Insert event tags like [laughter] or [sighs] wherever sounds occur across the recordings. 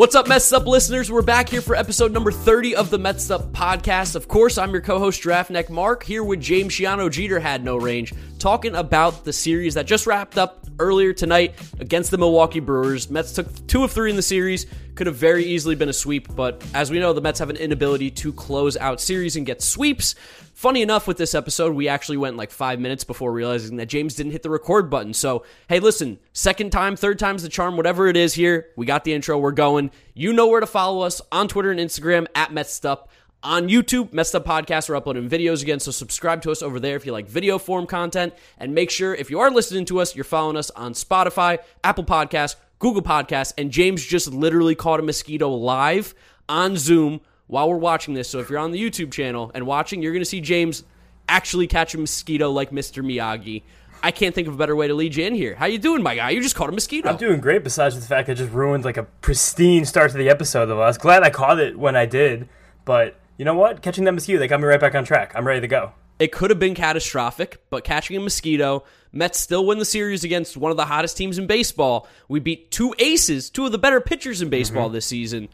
What's up, Mets Up listeners? We're back here for episode number 30 of the Mets Up podcast. Of course, I'm your co host, Draftneck Mark, here with James Shiano Jeter had no range, talking about the series that just wrapped up earlier tonight against the Milwaukee Brewers. Mets took two of three in the series, could have very easily been a sweep, but as we know, the Mets have an inability to close out series and get sweeps. Funny enough, with this episode, we actually went like five minutes before realizing that James didn't hit the record button. So, hey, listen, second time, third time's the charm, whatever it is here. We got the intro, we're going. You know where to follow us on Twitter and Instagram at Mets Up. On YouTube, Mets Up Podcast, we're uploading videos again, so subscribe to us over there if you like video form content. And make sure, if you are listening to us, you're following us on Spotify, Apple Podcasts, Google Podcasts, and James just literally caught a mosquito live on Zoom while we're watching this. So if you're on the YouTube channel and watching, you're going to see James actually catch a mosquito like Mr. Miyagi. I can't think of a better way to lead you in here. How you doing, my guy? You just caught a mosquito. I'm doing great. Besides the fact I just ruined like a pristine start to the episode. Though I was glad I caught it when I did. But you know what? Catching that mosquito, they got me right back on track. I'm ready to go. It could have been catastrophic, but catching a mosquito, Mets still win the series against one of the hottest teams in baseball. We beat two aces, two of the better pitchers in baseball mm-hmm. this season.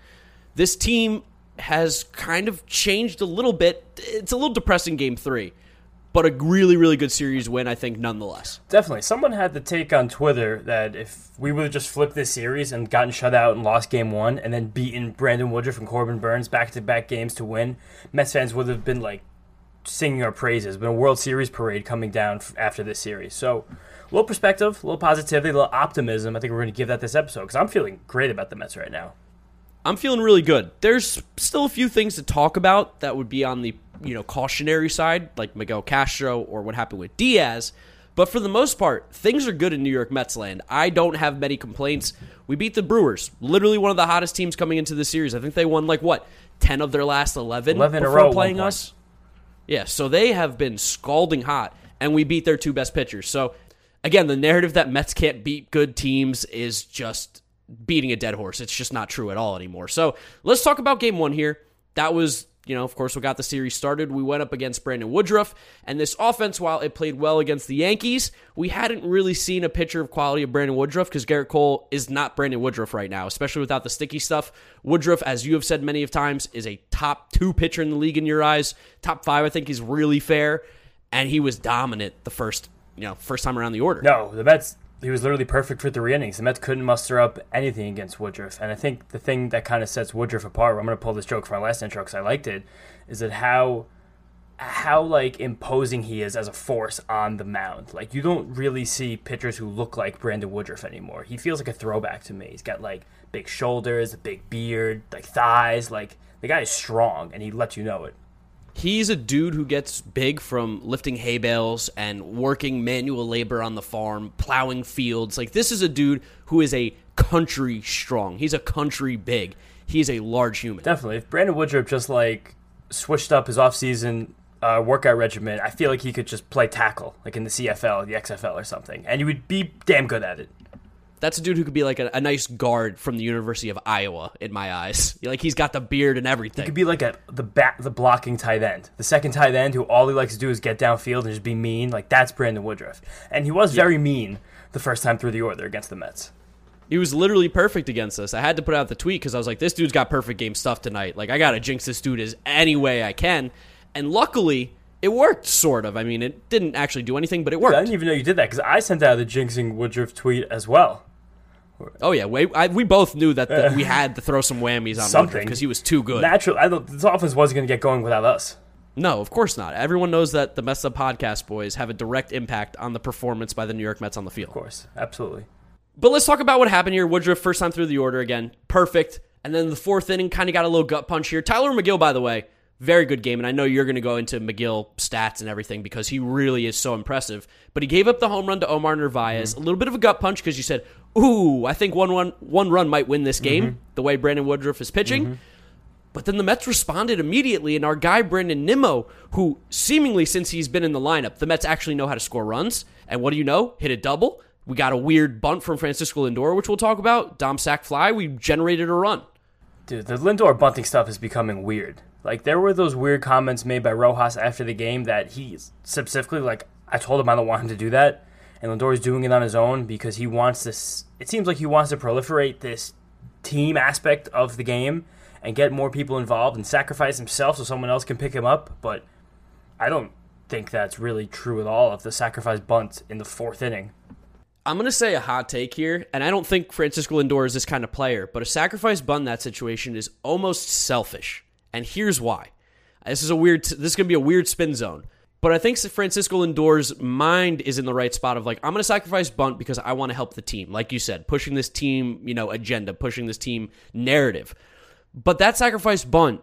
This team has kind of changed a little bit. It's a little depressing game three, but a really, really good series win, I think, nonetheless. Definitely. Someone had the take on Twitter that if we would have just flipped this series and gotten shut out and lost game one and then beaten Brandon Woodruff and Corbin Burnes back to back games to win, Mets fans would have been like singing our praises. Been a World Series parade coming down after this series. So, a little perspective, a little positivity, a little optimism. I think we're going to give that this episode because I'm feeling great about the Mets right now. I'm feeling really good. There's still a few things to talk about that would be on the you know cautionary side, like Miguel Castro or what happened with Diaz. But for the most part, things are good in New York Mets land. I don't have many complaints. We beat the Brewers, literally one of the hottest teams coming into the series. I think they won like what ten of their last eleven, 11 before row, playing us. Yeah, so they have been scalding hot, and we beat their two best pitchers. So again, the narrative that Mets can't beat good teams is just beating a dead horse. It's just not true at all anymore. So let's talk about game one here. That was, you know, of course, we got the series started. We went up against Brandon Woodruff, and this offense, while it played well against the Yankees, we hadn't really seen a pitcher of quality of Brandon Woodruff because Garrett Cole is not Brandon Woodruff right now, especially without the sticky stuff. Woodruff, as you have said many of times, is a top two pitcher in the league in your eyes. Top five, I think, is really fair, and he was dominant the first, you know, first time around the order. No, the Mets he was literally perfect for three innings. The Mets couldn't muster up anything against Woodruff. And I think the thing that kind of sets Woodruff apart, I'm going to pull this joke from my last intro because I liked it, is that how how like imposing he is as a force on the mound. Like you don't really see pitchers who look like Brandon Woodruff anymore. He feels like a throwback to me. He's got like big shoulders, a big beard, like thighs. Like the guy is strong, and he lets you know it. He's a dude who gets big from lifting hay bales and working manual labor on the farm, plowing fields. Like this is a dude who is a country strong. He's a country big. He's a large human. Definitely. If Brandon Woodruff just like switched up his offseason uh, workout regimen, I feel like he could just play tackle, like in the CFL, the XFL, or something, and he would be damn good at it. That's a dude who could be like a, a, nice guard from the University of Iowa in my eyes. [laughs] Like he's got the beard and everything. He could be like a the back the blocking tight end, the second tight end who all he likes to do is get downfield and just be mean. Like that's Brandon Woodruff, and he was very mean the first time through the order against the Mets. He was literally perfect against us. I had to put out the tweet because I was like, "This dude's got perfect game stuff tonight. Like I gotta jinx this dude as any way I can." And luckily, it worked, sort of. I mean, it didn't actually do anything, but it worked. I didn't even know you did that because I sent out the jinxing Woodruff tweet as well. Oh yeah, we, I, we both knew that the, we [laughs] had to throw some whammies on something because he was too good. Natural, I this offense wasn't going to get going without us. No, of course not. Everyone knows that the Mets Up Podcast boys have a direct impact on the performance by the New York Mets on the field. Of course, absolutely. But let's talk about what happened here. Woodruff first time through the order again, perfect. And then the fourth inning kind of got a little gut punch here. Tylor Megill, by the way, very good game. And I know you're going to go into Megill stats and everything because he really is so impressive. But he gave up the home run to Omar Narvaez. Mm-hmm. A little bit of a gut punch because you said, ooh, I think one, one, one run might win this game, mm-hmm. the way Brandon Woodruff is pitching. Mm-hmm. But then the Mets responded immediately, and our guy Brandon Nimmo, who seemingly since he's been in the lineup, the Mets actually know how to score runs. And what do you know? Hit a double. We got a weird bunt from Francisco Lindor, which we'll talk about. Dom sack fly. We generated a run. Dude, the Lindor bunting stuff is becoming weird. Like there were those weird comments made by Rojas after the game that he specifically like I told him I don't want him to do that, and Lindor is doing it on his own because he wants this. It seems like he wants to proliferate this team aspect of the game and get more people involved and sacrifice himself so someone else can pick him up. But I don't think that's really true at all of the sacrifice bunt in the fourth inning. I'm going to say a hot take here, and I don't think Francisco Lindor is this kind of player, but a sacrifice bunt in that situation is almost selfish. And here's why. This is a weird this is going to be a weird spin zone. But I think Francisco Lindor's mind is in the right spot of like I'm going to sacrifice bunt because I want to help the team. Like you said, pushing this team, you know, agenda, pushing this team narrative. But that sacrifice bunt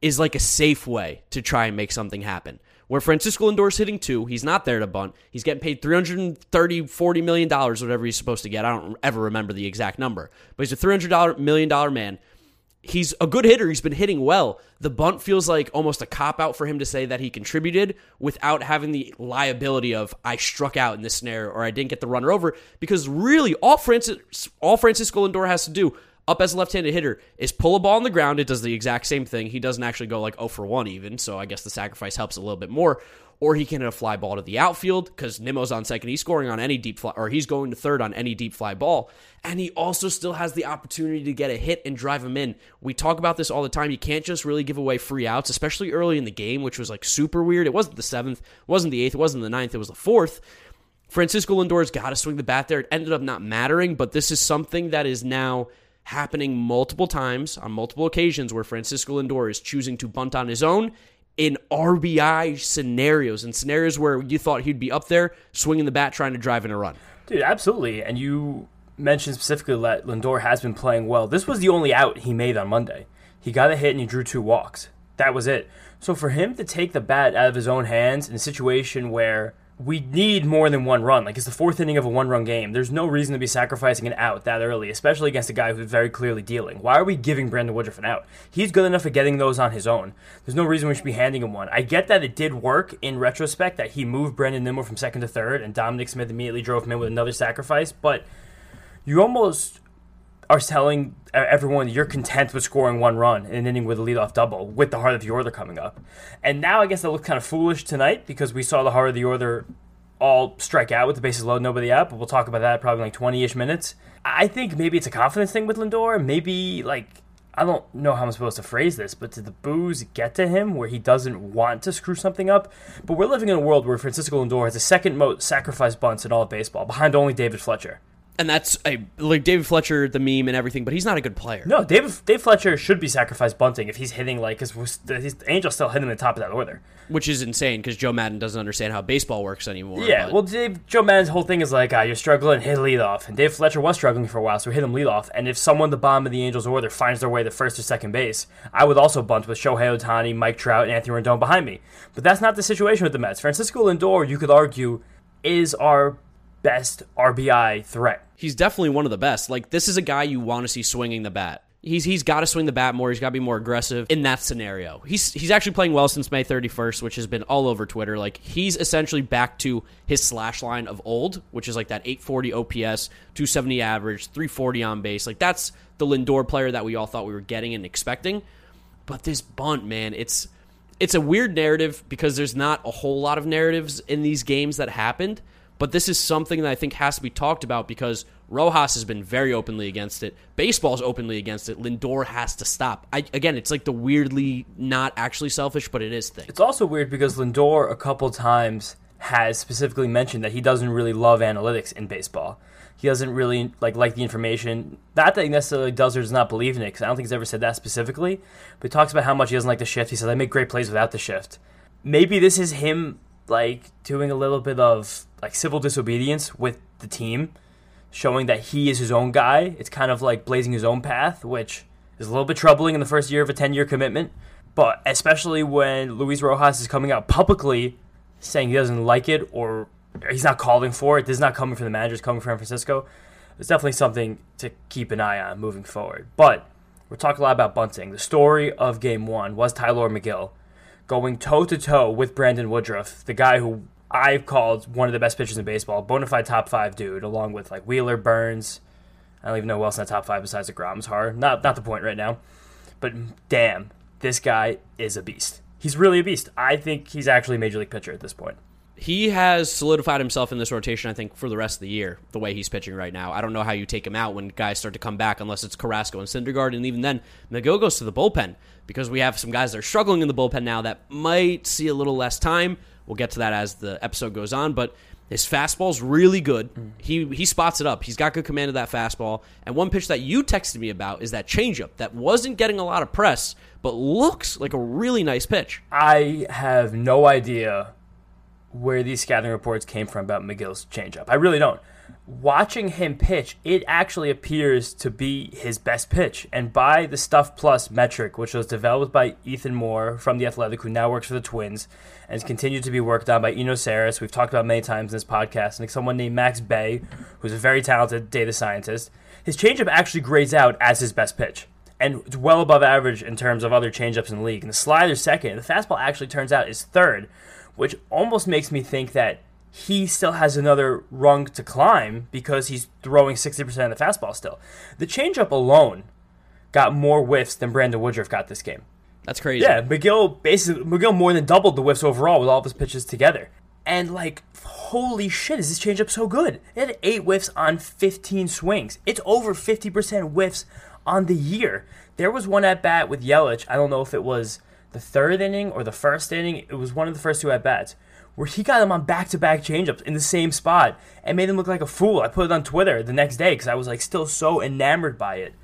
is like a safe way to try and make something happen where Francisco Lindor's hitting two. He's not there to bunt. He's getting paid 330 40 million dollars, whatever he's supposed to get. I don't ever remember the exact number, but he's a 300 million dollar man. He's a good hitter. He's been hitting well. The bunt feels like almost a cop out for him to say that he contributed without having the liability of I struck out in this snare or I didn't get the runner over. Because really, all Francis, all Francisco Lindor has to do up as a left-handed hitter is pull a ball on the ground. It does the exact same thing. He doesn't actually go like 0 for 1 even, so I guess the sacrifice helps a little bit more. Or he can hit a fly ball to the outfield because Nimmo's on second. He's scoring on any deep fly, or he's going to third on any deep fly ball. And he also still has the opportunity to get a hit and drive him in. We talk about this all the time. You can't just really give away free outs, especially early in the game, which was like super weird. It wasn't the seventh, It wasn't the eighth, it wasn't the ninth, it was the fourth. Francisco Lindor's got to swing the bat there. It ended up not mattering, but this is something that is now happening multiple times on multiple occasions where Francisco Lindor is choosing to bunt on his own in RBI scenarios and scenarios where you thought he'd be up there swinging the bat trying to drive in a run. Dude, absolutely. And you mentioned specifically that Lindor has been playing well. This was the only out he made on Monday. He got a hit and he drew two walks. That was it. So for him to take the bat out of his own hands in a situation where we need more than one run. Like it's the fourth inning of a one run game. There's no reason to be sacrificing an out that early, especially against a guy who's very clearly dealing. Why are we giving Brandon Woodruff an out? He's good enough at getting those on his own. There's no reason we should be handing him one. I get that it did work in retrospect that he moved Brandon Nimmo from second to third and Dominic Smith immediately drove him in with another sacrifice, but you almost are telling everyone you're content with scoring one run in an inning with a leadoff double with the heart of the order coming up. And now I guess that looks kind of foolish tonight because we saw the heart of the order all strike out with the bases loaded, nobody out. But we'll talk about that probably like 20 ish minutes. I think maybe it's a confidence thing with Lindor. Maybe like I don't know how I'm supposed to phrase this, but did the booze get to him where he doesn't want to screw something up? But we're living in a world where Francisco Lindor has the second most sacrifice bunts in all of baseball, behind only David Fletcher and that's a like David Fletcher, the meme and everything, but he's not a good player. No, David Dave Fletcher should be sacrificed bunting if he's hitting like his, his Angels still hitting the top of that order, which is insane because Joe Maddon doesn't understand how baseball works anymore. Yeah, but. well, Dave Joe Maddon's whole thing is like, uh, you're struggling, hit lead off, and Dave Fletcher was struggling for a while, so hit him lead off. And if someone the bottom of the Angels order finds their way to first or second base, I would also bunt with Shohei Ohtani, Mike Trout, and Anthony Rendon behind me. But that's not the situation with the Mets. Francisco Lindor, you could argue, is our best RBI threat. He's definitely one of the best. Like this is a guy you want to see swinging the bat. He's he's got to swing the bat more. He's got to be more aggressive in that scenario. He's he's actually playing well since May 31st, which has been all over Twitter. Like he's essentially back to his slash line of old, which is like that 840 OPS, 270 average, 340 on base. Like that's the Lindor player that we all thought we were getting and expecting. But this bunt, man, it's it's a weird narrative because there's not a whole lot of narratives in these games that happened. But this is something that I think has to be talked about because Rojas has been very openly against it. Baseball's openly against it. Lindor has to stop. I, again, it's like the weirdly not actually selfish, but it is thing. It's also weird because Lindor a couple times has specifically mentioned that he doesn't really love analytics in baseball. He doesn't really like like the information. Not that he necessarily does or does not believe in it, because I don't think he's ever said that specifically. But he talks about how much he doesn't like the shift. He says, "I make great plays without the shift." Maybe this is him like doing a little bit of like civil disobedience with the team, showing that he is his own guy. It's kind of like blazing his own path, which is a little bit troubling in the first year of a 10 year commitment. But especially when Luis Rojas is coming out publicly saying he doesn't like it or he's not calling for it, this is not coming from the manager, it's coming from Francisco. It's definitely something to keep an eye on moving forward. But we're talking a lot about bunting. The story of game one was Tylor Megill going toe to toe with Brandon Woodruff, the guy who I've called one of the best pitchers in baseball, bona fide top five dude, along with like Wheeler, Burnes. I don't even know who else in the top five besides the Grom's hard. Not not the point right now. But damn, this guy is a beast. He's really a beast. I think he's actually a major league pitcher at this point. He has solidified himself in this rotation, I think, for the rest of the year, the way he's pitching right now. I don't know how you take him out when guys start to come back unless it's Carrasco and Syndergaard, and even then, Megill goes to the bullpen because we have some guys that are struggling in the bullpen now that might see a little less time. We'll get to that as the episode goes on, but his fastball's really good. Mm. He he spots it up. He's got good command of that fastball. And one pitch that you texted me about is that changeup that wasn't getting a lot of press, but looks like a really nice pitch. I have no idea where these scouting reports came from about Megill's changeup. I really don't. Watching him pitch, it actually appears to be his best pitch. And by the Stuff Plus metric, which was developed by Ethan Moore from The Athletic, who now works for the Twins, and has continued to be worked on by Eno Sarris, we've talked about many times in this podcast, and someone named Max Bay, who's a very talented data scientist, his changeup actually grades out as his best pitch and it's well above average in terms of other changeups in the league. And the slider's second. The fastball actually turns out is third, which almost makes me think that he still has another rung to climb because he's throwing 60% of the fastball still. The changeup alone got more whiffs than Brandon Woodruff got this game. That's crazy. Yeah, Megill basically Megill more than doubled the whiffs overall with all of his pitches together. And like, holy shit, is this changeup so good? It had eight whiffs on 15 swings. It's over 50% whiffs on the year. There was one at bat with Yelich. I don't know if it was the third inning or the first inning. It was one of the first two at bats where he got him on back to back changeups in the same spot and made him look like a fool. I put it on Twitter the next day because I was like still so enamored by it.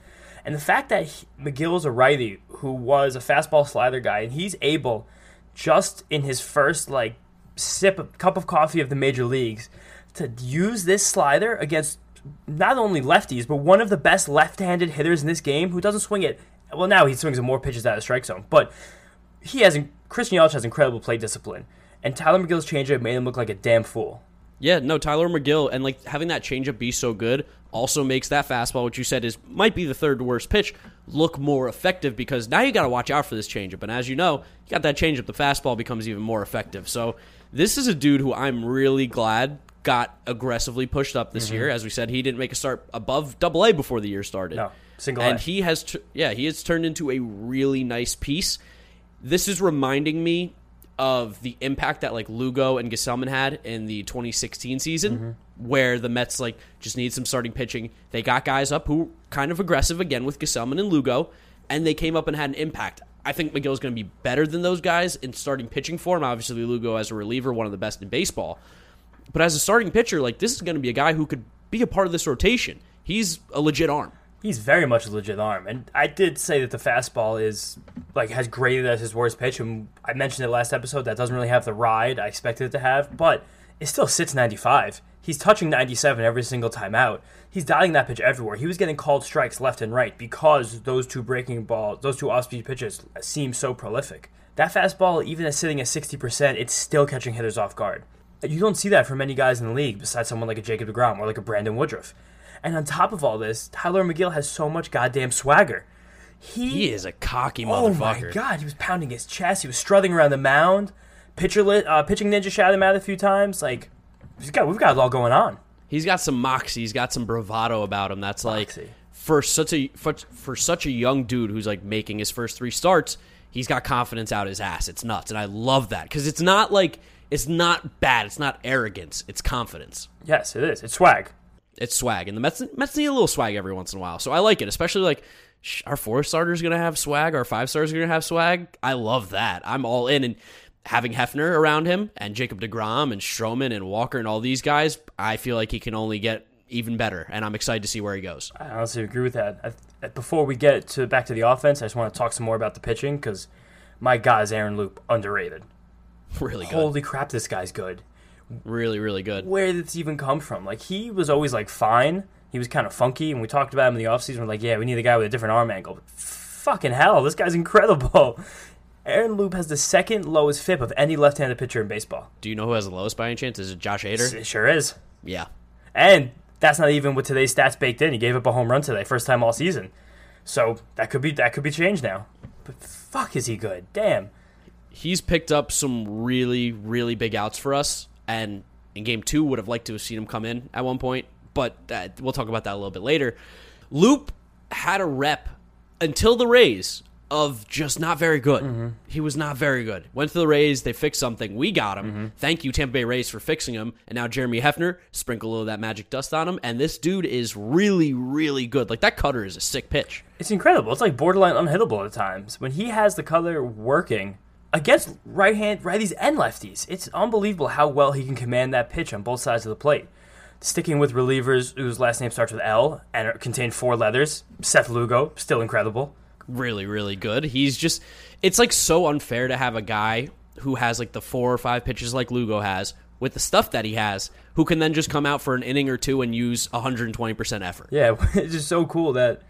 And the fact that he, Megill's a righty who was a fastball slider guy and he's able just in his first like sip cup of coffee of the major leagues to use this slider against not only lefties but one of the best left-handed hitters in this game who doesn't swing it well now he swings more pitches out of strike zone but he has Christian Yelich has incredible plate discipline, and Tylor Megill's changeup made him look like a damn fool. Yeah, no, Tylor Megill and like having that changeup be so good also makes that fastball, which you said is might be the third worst pitch, look more effective because now you got to watch out for this changeup. And as you know, you got that changeup, the fastball becomes even more effective. So this is a dude who I'm really glad got aggressively pushed up this mm-hmm. year. As we said, he didn't make a start above Double A before the year started. No, single. And A. he has, t- yeah, he has turned into a really nice piece this is reminding me of the impact that like Lugo and Gsellman had in the 2016 season, mm-hmm. where the Mets like just need some starting pitching. They got guys up who kind of aggressive again with Gsellman and Lugo, and they came up and had an impact. I think Megill's going to be better than those guys in starting pitching form. Obviously, Lugo as a reliever, one of the best in baseball. But as a starting pitcher, like this is going to be a guy who could be a part of this rotation. He's a legit arm. He's very much a legit arm, and I did say that the fastball is like has graded as his worst pitch. And I mentioned it last episode that doesn't really have the ride I expected it to have, but it still sits 95. He's touching 97 every single time out. He's dialing that pitch everywhere. He was getting called strikes left and right because those two breaking balls, those two off-speed pitches, seem so prolific. That fastball, even at sitting at 60%, it's still catching hitters off guard. You don't see that from many guys in the league besides someone like a Jacob DeGrom or like a Brandon Woodruff. And on top of all this, Tylor Megill has so much goddamn swagger. He, he is a cocky motherfucker. Oh my god, he was pounding his chest. He was strutting around the mound. Pitcher, uh, pitching ninja shouted him out a few times. Like, we've got, we've got it all going on. He's got some moxie. He's got some bravado about him. That's like moxie. for such a for, for such a young dude who's like making his first three starts. He's got confidence out his ass. It's nuts, and I love that because it's not like it's not bad. It's not arrogance. It's confidence. Yes, it is. It's swag it's swag, and the Mets Mets need a little swag every once in a while. So I like it, especially like our four starters going to have swag, our five stars are going to have swag. I love that. I'm all in, and having Hefner around him and Jacob Degrom and Stroman and Walker and all these guys, I feel like he can only get even better, and I'm excited to see where he goes. I honestly agree with that. I, before we get to back to the offense, I just want to talk some more about the pitching because my God, is Aaron Loup underrated. [laughs] Really good. Holy crap, this guy's good really really good. Where did this even come from? Like he was always like fine, He was kind of funky, and we talked about him in the offseason. We're like, yeah, we need a guy with a different arm angle. But fucking hell, this guy's incredible. [laughs] Aaron Loup has the second lowest FIP of any left-handed pitcher in baseball. Do you know who has the lowest by any chance? Is it Josh Hader? It sure is. Yeah. And that's not even with today's stats baked in. He gave up a home run today, first time all season. So that could be that could be changed now. But fuck, is he good? Damn. He's picked up some really, really big outs for us, and in game two, would have liked to have seen him come in at one point, but uh, we'll talk about that a little bit later. Loup had a rep until the Rays of just not very good. Mm-hmm. He was not very good. Went to the Rays, they fixed something. We got him. Mm-hmm. Thank you, Tampa Bay Rays, for fixing him. And now Jeremy Hefner, sprinkle a little of that magic dust on him. And this dude is really, really good. Like that cutter is a sick pitch. It's incredible. It's like borderline unhittable at times. When he has the color working against right hand righties and lefties, it's unbelievable how well he can command that pitch on both sides of the plate. Sticking with relievers whose last name starts with L and contain four letters, Seth Lugo, still incredible. really, really good. He's just, it's like so unfair to have a guy who has like the four or five pitches like Lugo has with the stuff that he has, who can then just come out for an inning or two and use 120% effort. Yeah, [laughs] it's just so cool that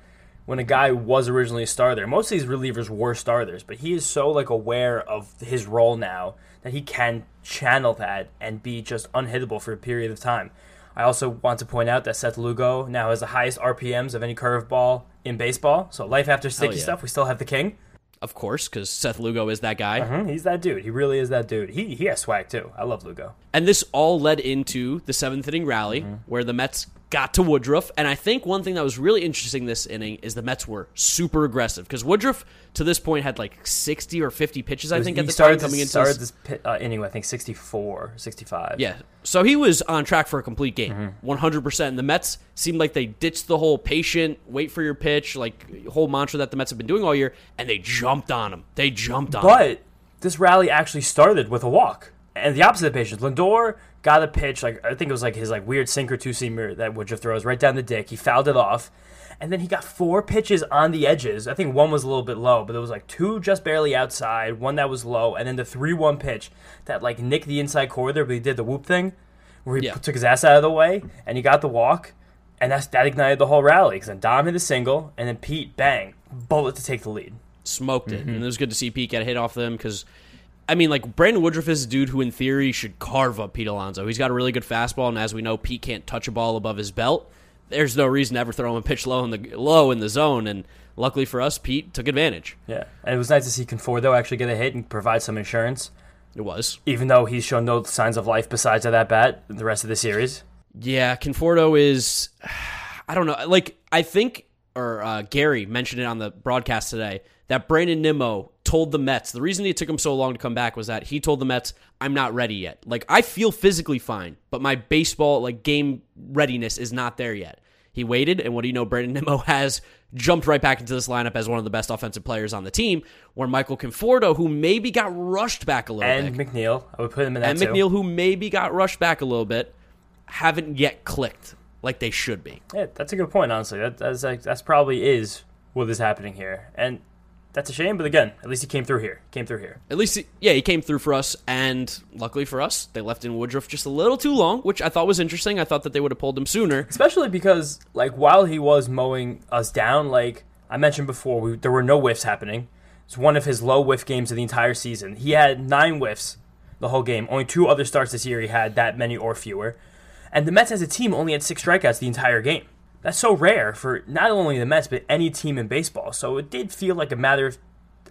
when a guy was originally a starter, most of these relievers were starters, but he is so like aware of his role now that he can channel that and be just unhittable for a period of time. I also want to point out that Seth Lugo now has the highest RPMs of any curveball in baseball. So life after sticky yeah. stuff, we still have the king. Of course, because Seth Lugo is that guy. Mhm, He's that dude. He really is that dude. He he has swag too. I love Lugo. And this all led into the seventh inning rally where the Mets got to Woodruff. And I think one thing that was really interesting this inning is the Mets were super aggressive because Woodruff to this point had like 60 or 50 pitches, I think, at the started time coming this, into started this. uh, inning, I think 64, 65. Yeah. So he was on track for a complete game, 100%. And the Mets seemed like they ditched the whole patient, wait for your pitch, like whole mantra that the Mets have been doing all year, and they jumped on him. They jumped on him. But this rally actually started with a walk, and the opposite of the patience. Lindor got a pitch like I think it was like his like weird sinker two seamer that Woodruff throws right down the dick. He fouled it off, and then he got four pitches on the edges. I think one was a little bit low, but there was like two just barely outside, one that was low, and then the three one pitch that like nicked the inside corner, but he did the whoop thing where he Yeah. took his ass out of the way and he got the walk. And that's, that ignited the whole rally because then Dom hit a single and then Pete bang bullet to take the lead. smoked Mm-hmm. it. And it was good to see Pete get a hit off them because, I mean, like Brandon Woodruff is a dude who, in theory, should carve up Pete Alonso. He's got a really good fastball, and as we know, Pete can't touch a ball above his belt. There's no reason to ever throw him a pitch low in the low in the zone, and luckily for us, Pete took advantage. Yeah, and it was nice to see Conforto actually get a hit and provide some insurance, It was. even though he's shown no signs of life besides of that bat the rest of the series. Yeah, Conforto is. [sighs] I don't know. Like I think, or uh, Gary mentioned it on the broadcast today that Brandon Nimmo told the Mets the reason it took him so long to come back was that he told the Mets, "I'm not ready yet. Like I feel physically fine, but my baseball like game readiness is not there yet." He waited, and what do you know? Brandon Nimmo [laughs] has jumped right back into this lineup as one of the best offensive players on the team. Where Michael Conforto, who maybe got rushed back a little And bit, McNeil, I would put him in that and too. McNeil, who maybe got rushed back a little bit, haven't yet clicked like they should be. Yeah, that's a good point. Honestly, that, that's like, that's probably is what is happening here, and that's a shame. But again, at least he came through here. Came through here. At least, he- yeah, he came through for us, and luckily for us, they left in Woodruff just a little too long, which I thought was interesting. I thought that they would have pulled him sooner. Especially because like while he was mowing us down, like I mentioned before, we, there were no whiffs happening. It's one of his low whiff games of the entire season. He had nine whiffs the whole game. Only two other starts this year he had that many or fewer. And the Mets as a team only had six strikeouts the entire game. That's so rare for not only the Mets but any team in baseball. So it did feel like a matter of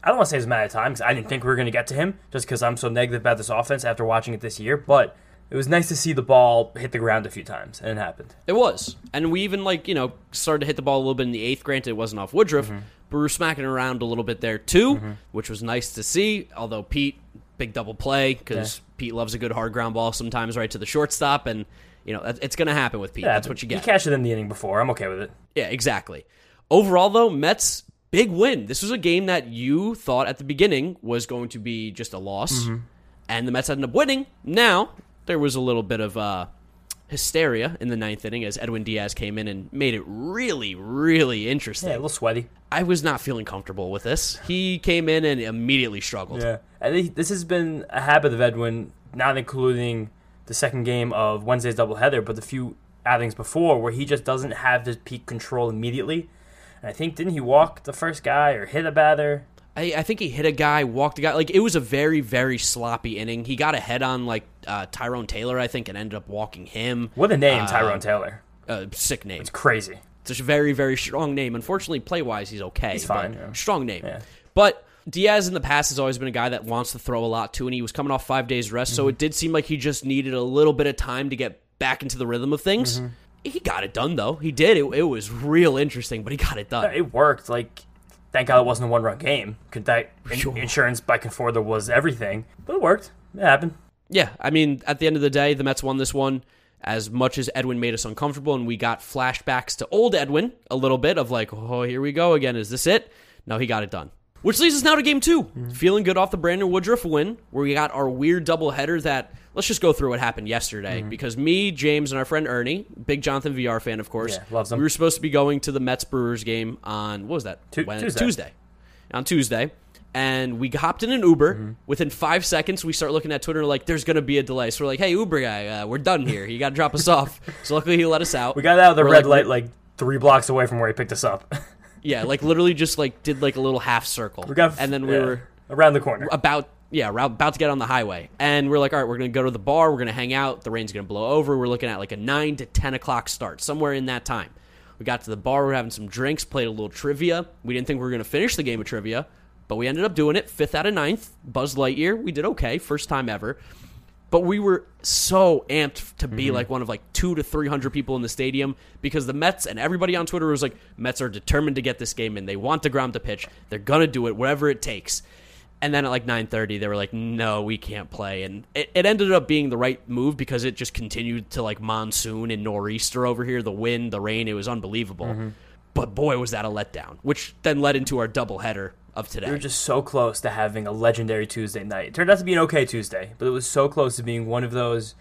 I don't want to say it's a matter of time because I didn't think we were going to get to him just because I'm so negative about this offense after watching it this year. But it was nice to see the ball hit the ground a few times, and it happened. It was, and we even like you know started to hit the ball a little bit in the eighth. Granted, it wasn't off Woodruff, but we were smacking around a little bit there too, mm-hmm. which was nice to see. Although Pete, big double play because Pete loves a good hard ground ball sometimes right to the shortstop, and you know it's going to happen with Pete. Yeah, That's what you get. He cashed it in the inning before. I'm okay with it. Yeah, exactly. Overall, though, Mets big win. This was a game that you thought at the beginning was going to be just a loss, and the Mets ended up winning. Now there was a little bit of uh, hysteria in the ninth inning as Edwin Diaz came in and made it really, really interesting. Yeah, a little sweaty. I was not feeling comfortable with this. He came in and immediately struggled. Yeah, and this has been a habit of Edwin, not including the second game of Wednesday's doubleheader, but the few outings before where he just doesn't have his peak control immediately. And I think didn't he walk the first guy or hit a batter? I, I think he hit a guy, walked a guy. Like it was a very, very sloppy inning. He got a head on like uh, Tyrone Taylor, I think, and ended up walking him. What a name, Tyrone Taylor. Uh, sick name. It's crazy. It's a very, very strong name. Unfortunately, play wise, he's okay. He's fine, yeah. Strong name. Yeah. But Diaz in the past has always been a guy that wants to throw a lot too, and he was coming off five days rest, Mm-hmm. so it did seem like he just needed a little bit of time to get back into the rhythm of things. Mm-hmm. He got it done though. He did. It, it was real interesting, but he got it done. It worked. Like, thank God it wasn't a one run game. Could that in- insurance by Conforto was everything, but it worked. It happened. Yeah, I mean, at the end of the day, the Mets won this one. As much as Edwin made us uncomfortable, and we got flashbacks to old Edwin a little bit of like, oh, here we go again. Is this it? No, he got it done. Which leads us now to game 2 Feeling good off the Brandon Woodruff win, where we got our weird doubleheader that, let's just go through what happened yesterday. Because me, James, and our friend Ernie, big Jonathan Villar fan, of course, Yeah, loves him. we were supposed to be going to the Mets Brewers game on, what was that? Tu- When- Tuesday. Tuesday. On Tuesday. And we hopped in an Uber. Mm-hmm. Within five seconds, we start looking at Twitter like, "There's gonna be a delay." So we're like, "Hey, Uber guy, uh, we're done here. You got to drop us [laughs] off." So luckily, he let us out. We got out of the We're red like- light like three blocks away from where he picked us up. [laughs] Yeah, like literally just like did like a little half circle. we got and then we yeah, were around the corner. about yeah rou- about to get on the highway and we're like all right we're gonna go to the bar we're gonna hang out the rain's gonna blow over we're looking at like a 9 to 10 o'clock start somewhere in that time we got to the bar we are having some drinks played a little trivia we didn't think we were gonna finish the game of trivia but we ended up doing it fifth out of ninth buzz lightyear we did okay first time ever but we were so amped to be mm-hmm. like one of like two to three hundred people in the stadium because the Mets and everybody on Twitter was like, Mets are determined to get this game in. They want Degrom to pitch. They're gonna do it, whatever it takes. And then at like nine thirty, they were like, "No, we can't play." And it, it ended up being the right move because it just continued to like monsoon and nor'easter over here. The wind, the rain, it was unbelievable. Mm-hmm. But boy, was that a letdown, which then led into our doubleheader of today. We were just so close to having a legendary Tuesday night. It turned out to be an okay Tuesday, but it was so close to being one of those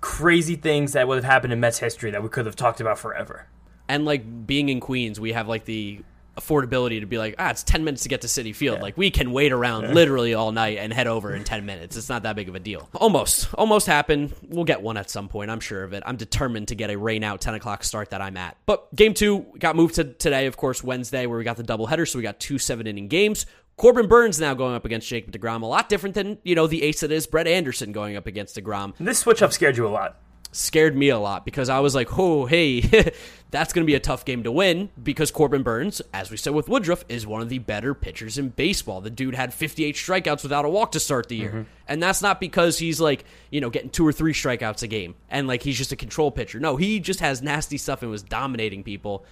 crazy things that would have happened in Mets history that we could have talked about forever. and like being in Queens, we have like the affordability to be like, ah, it's ten minutes to get to Citi Field. Like we can wait around literally all night and head over in ten minutes. It's not that big of a deal. Almost, almost happened. We'll get one at some point. I'm sure of it. I'm determined to get a rain out ten o'clock start that I'm at. But game two got moved to today, of course, Wednesday, where we got the doubleheader. So we got two seven inning games. Corbin Burnes now going up against Jacob DeGrom. A lot different than, you know, the ace that is Brett Anderson going up against DeGrom this switch up scared you a lot. Scared me a lot because I was like, oh, hey, [laughs] that's going to be a tough game to win because Corbin Burnes, as we said with Woodruff, is one of the better pitchers in baseball. The dude had 58 strikeouts without a walk to start the year. Mm-hmm. And that's not because he's like, you know, getting two or three strikeouts a game and like he's just a control pitcher. No, he just has nasty stuff and was dominating people.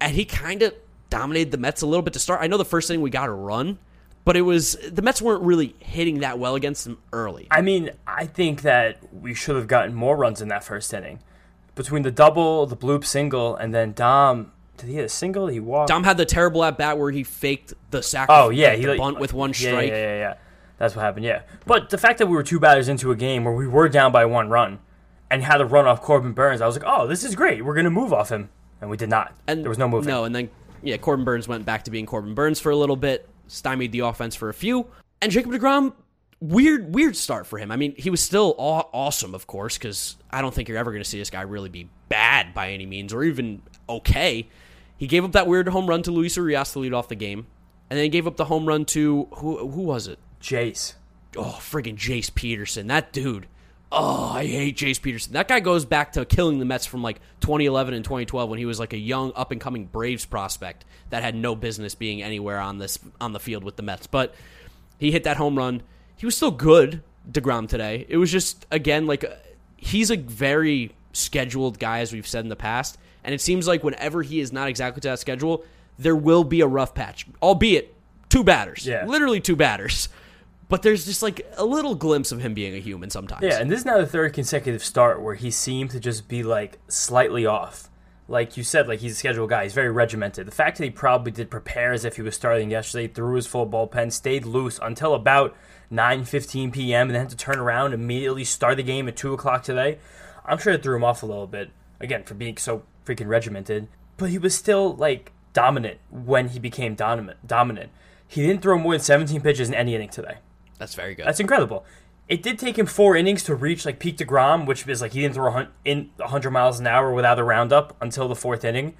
And he kind of dominated the Mets a little bit to start. I know the first thing we got a run. But it was the Mets weren't really hitting that well against them early. I mean, I think that we should have gotten more runs in that first inning. Between the double, the bloop single, and then Dom. Did he hit a single? He walked. Dom had the terrible at bat where he faked the sack. Oh yeah, the he like, bunt with one yeah, strike. Yeah, yeah, yeah. That's what happened. Yeah, but the fact that we were two batters into a game where we were down by one run, and had a run off Corbin Burnes, I was like, oh, this is great. We're gonna move off him, and we did not. And there was no moving. No, and then yeah, Corbin Burnes went back to being Corbin Burnes for a little bit, stymied the offense for a few, and Jacob Degrom. Weird, weird start for him. I mean, he was still aw- awesome, of course, because I don't think you're ever going to see this guy really be bad by any means, or even okay. He gave up that weird home run to Luis Urias to lead off the game, and then he gave up the home run to who? Who was it? Jace. oh, friggin' Jace Peterson. That dude. Oh, I hate Jace Peterson. That guy goes back to killing the Mets from like 2011 and 2012 when he was like a young up and coming Braves prospect that had no business being anywhere on this on the field with the Mets. But he hit that home run. He was still good, DeGrom today. It was just again like uh, he's a very scheduled guy as we've said in the past, and it seems like whenever he is not exactly to that schedule, there will be a rough patch, albeit two batters. Yeah. Literally two batters. But there's just like a little glimpse of him being a human sometimes. Yeah, and this is now the third consecutive start where he seemed to just be like slightly off. Like you said, like he's a scheduled guy. He's very regimented. The fact that he probably did prepare as if he was starting yesterday, threw his full bullpen, stayed loose until about 9:15 p.m. and then had to turn around immediately start the game at two o'clock today. I'm sure it threw him off a little bit again for being so freaking regimented. But he was still like dominant when he became dominant. Dominant. He didn't throw more than 17 pitches in any inning today. That's very good. That's incredible. it did take him four innings to reach like peak Degrom, which is like he didn't throw a hun- in 100 miles an hour without a roundup until the fourth inning,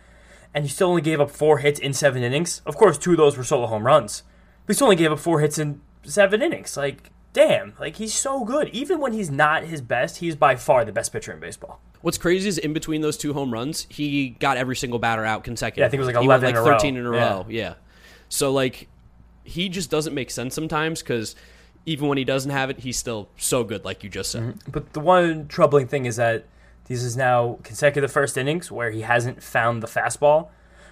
and he still only gave up four hits in seven innings. Of course, two of those were solo home runs, but he still only gave up four hits in seven innings. Like, damn, like he's so good. Even when he's not his best, he's by far the best pitcher in baseball. What's crazy is in between those two home runs, he got every single batter out consecutive. Yeah, I think it was like He went, 11 in like a row. 13 in a Yeah. row. Yeah. So like, he just doesn't make sense sometimes because even when he doesn't have it, he's still so good, like you just said. Mm-hmm. But the one troubling thing is that these is now consecutive first innings where he hasn't found the fastball,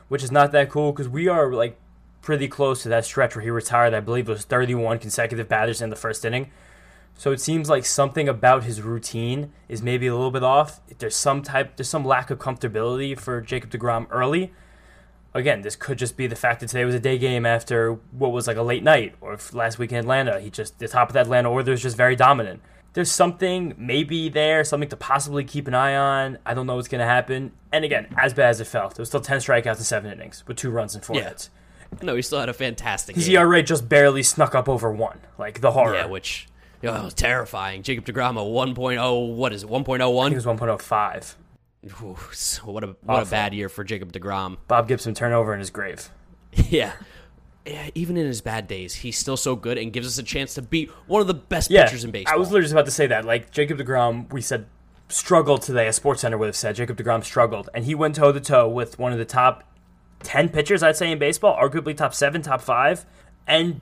which is not that cool because we are like pretty close to that stretch where he retired. I believe it was 31 consecutive batters in the first inning. So it seems like something about his routine is maybe a little bit off. There's some type, there's some lack of comfortability for Jacob Degrom early. Again, this could just be the fact that today was a day game after what was like a late night, or if last week in Atlanta, he just the top of the Atlanta order is just very dominant. There's something maybe there, something to possibly keep an eye on. I don't know what's going to happen. And again, as bad as it felt, there was still 10 strikeouts in seven innings with two runs and four Yeah. hits. No, he still had a fantastic His game. ERA just barely snuck up over one, like the horror. Yeah, which oh, terrifying. Jacob Degrom a 1.0, what is it? Oh I think 1.01. it was 1.05. Ooh, [laughs] so what a what a bad year for Jacob Degrom. Bob Gibson turnover in his grave. [laughs] yeah. Yeah, even in his bad days, he's still so good and gives us a chance to beat one of the best Yeah, pitchers in baseball. I was literally just about to say that. Like Jacob Degrom, we said struggled today. A Sports Center would have said Jacob Degrom struggled, and he went toe to toe with one of the top ten pitchers I'd say in baseball, arguably top seven, top five, and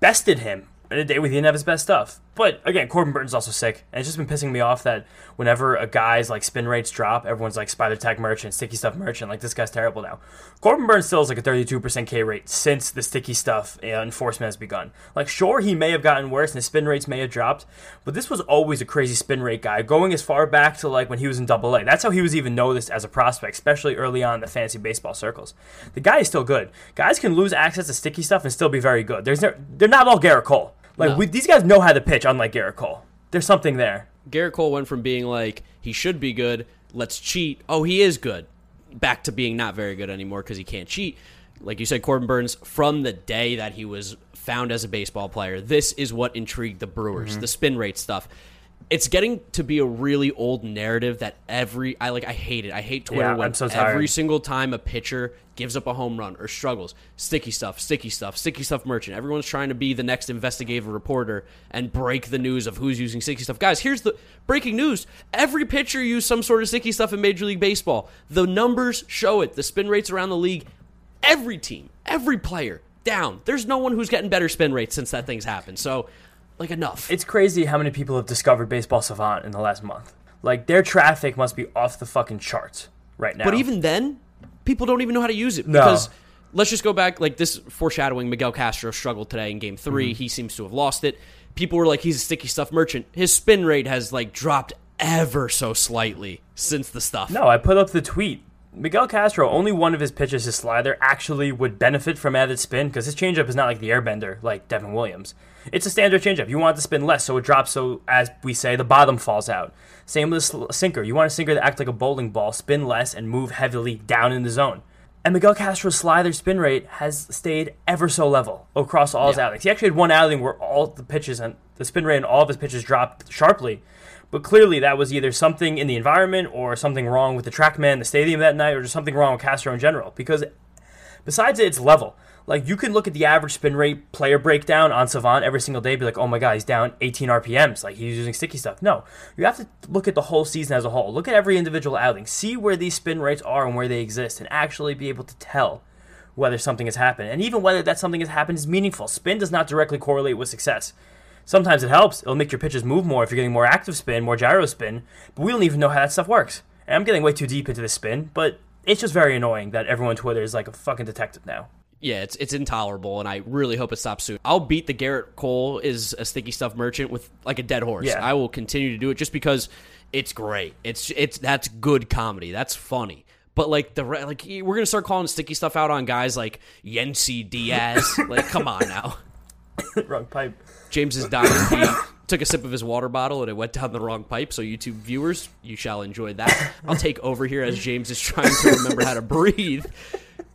bested him in a day where he didn't have his best stuff. But again, Corbin Burton's also sick, and it's just been pissing me off that whenever a guy's like spin rates drop, everyone's like Spider Tack merchant, sticky stuff merchant. Like this guy's terrible now. Corbin Burton still has like a 32% K rate since the sticky stuff uh, enforcement has begun. Like sure, he may have gotten worse and his spin rates may have dropped, but this was always a crazy spin rate guy, going as far back to like when he was in Double A. That's how he was even noticed as a prospect, especially early on in the fantasy baseball circles. The guy is still good. Guys can lose access to sticky stuff and still be very good. There's no, they're not all Garrett Cole. Like No. we, these guys know how to pitch, unlike Garrett Cole. There's something there. Garrett Cole went from being like he should be good, let's cheat. Oh, he is good. Back to being not very good anymore because he can't cheat. Like you said, Corbin Burnes, from the day that he was found as a baseball player, this is what intrigued the Brewers, Mm-hmm. the spin rate stuff. It's getting to be a really old narrative that every I like I hate it. I hate Twitter Yeah, when so every single time a pitcher gives up a home run or struggles, sticky stuff, sticky stuff, sticky stuff merchant. Everyone's trying to be the next investigative reporter and break the news of who's using sticky stuff. Guys, here's the breaking news. Every pitcher used some sort of sticky stuff in Major League Baseball. The numbers show it. The spin rates around the league, every team, every player down. There's no one who's getting better spin rates since that thing's happened. So, like enough. It's crazy how many people have discovered Baseball Savant in the last month. Like their traffic must be off the fucking charts right now. But even then, people don't even know how to use it No. because let's just go back like this foreshadowing. Miguel Castro struggled today in Game 3 mm-hmm. He seems to have lost it. People were like, "He's a sticky stuff merchant." His spin rate has like dropped ever so slightly since the stuff. No, I put up the tweet. Miguel Castro, only one of his pitches, his slider, actually would benefit from added spin because his changeup is not like the airbender like Devin Williams. It's a standard changeup. You want it to spin less, so it drops. So as we say, the bottom falls out. Same with a sl- sinker. You want a sinker to act like a bowling ball, spin less, and move heavily down in the zone. And Miguel Castro's slider spin rate has stayed ever so level across all his Yeah. outings. He actually had one outing where all the pitches and the spin rate and all of his pitches dropped sharply. But clearly, that was either something in the environment or something wrong with the TrackMan, the stadium that night, or just something wrong with Castro in general. Because besides its level, like you can look at the average spin rate player breakdown on Savant every single day, be like, oh my god, he's down 18 RPMs, like he's using sticky stuff. No, you have to look at the whole season as a whole. Look at every individual outing, see where these spin rates are and where they exist, and actually be able to tell whether something has happened, and even whether that something has happened is meaningful. Spin does not directly correlate with success. Sometimes it helps. It'll make your pitches move more if you're getting more active spin, more gyro spin. But we don't even know how that stuff works. And I'm getting way too deep into this spin, but it's just very annoying that everyone on Twitter is like a fucking detective now. Yeah, it's it's intolerable, and I really hope it stops soon. I'll beat the Garrett Cole is a sticky stuff merchant with like a dead horse. Yeah. I will continue to do it just because it's great. It's it's that's good comedy. That's funny. But like the like we're gonna start calling sticky stuff out on guys like Yensi Diaz. [laughs] like, come on now. Wrong pipe. James is dying. He [coughs] took a sip of his water bottle and it went down the wrong pipe. So, YouTube viewers, you shall enjoy that. I'll take over here as James is trying to remember how to breathe.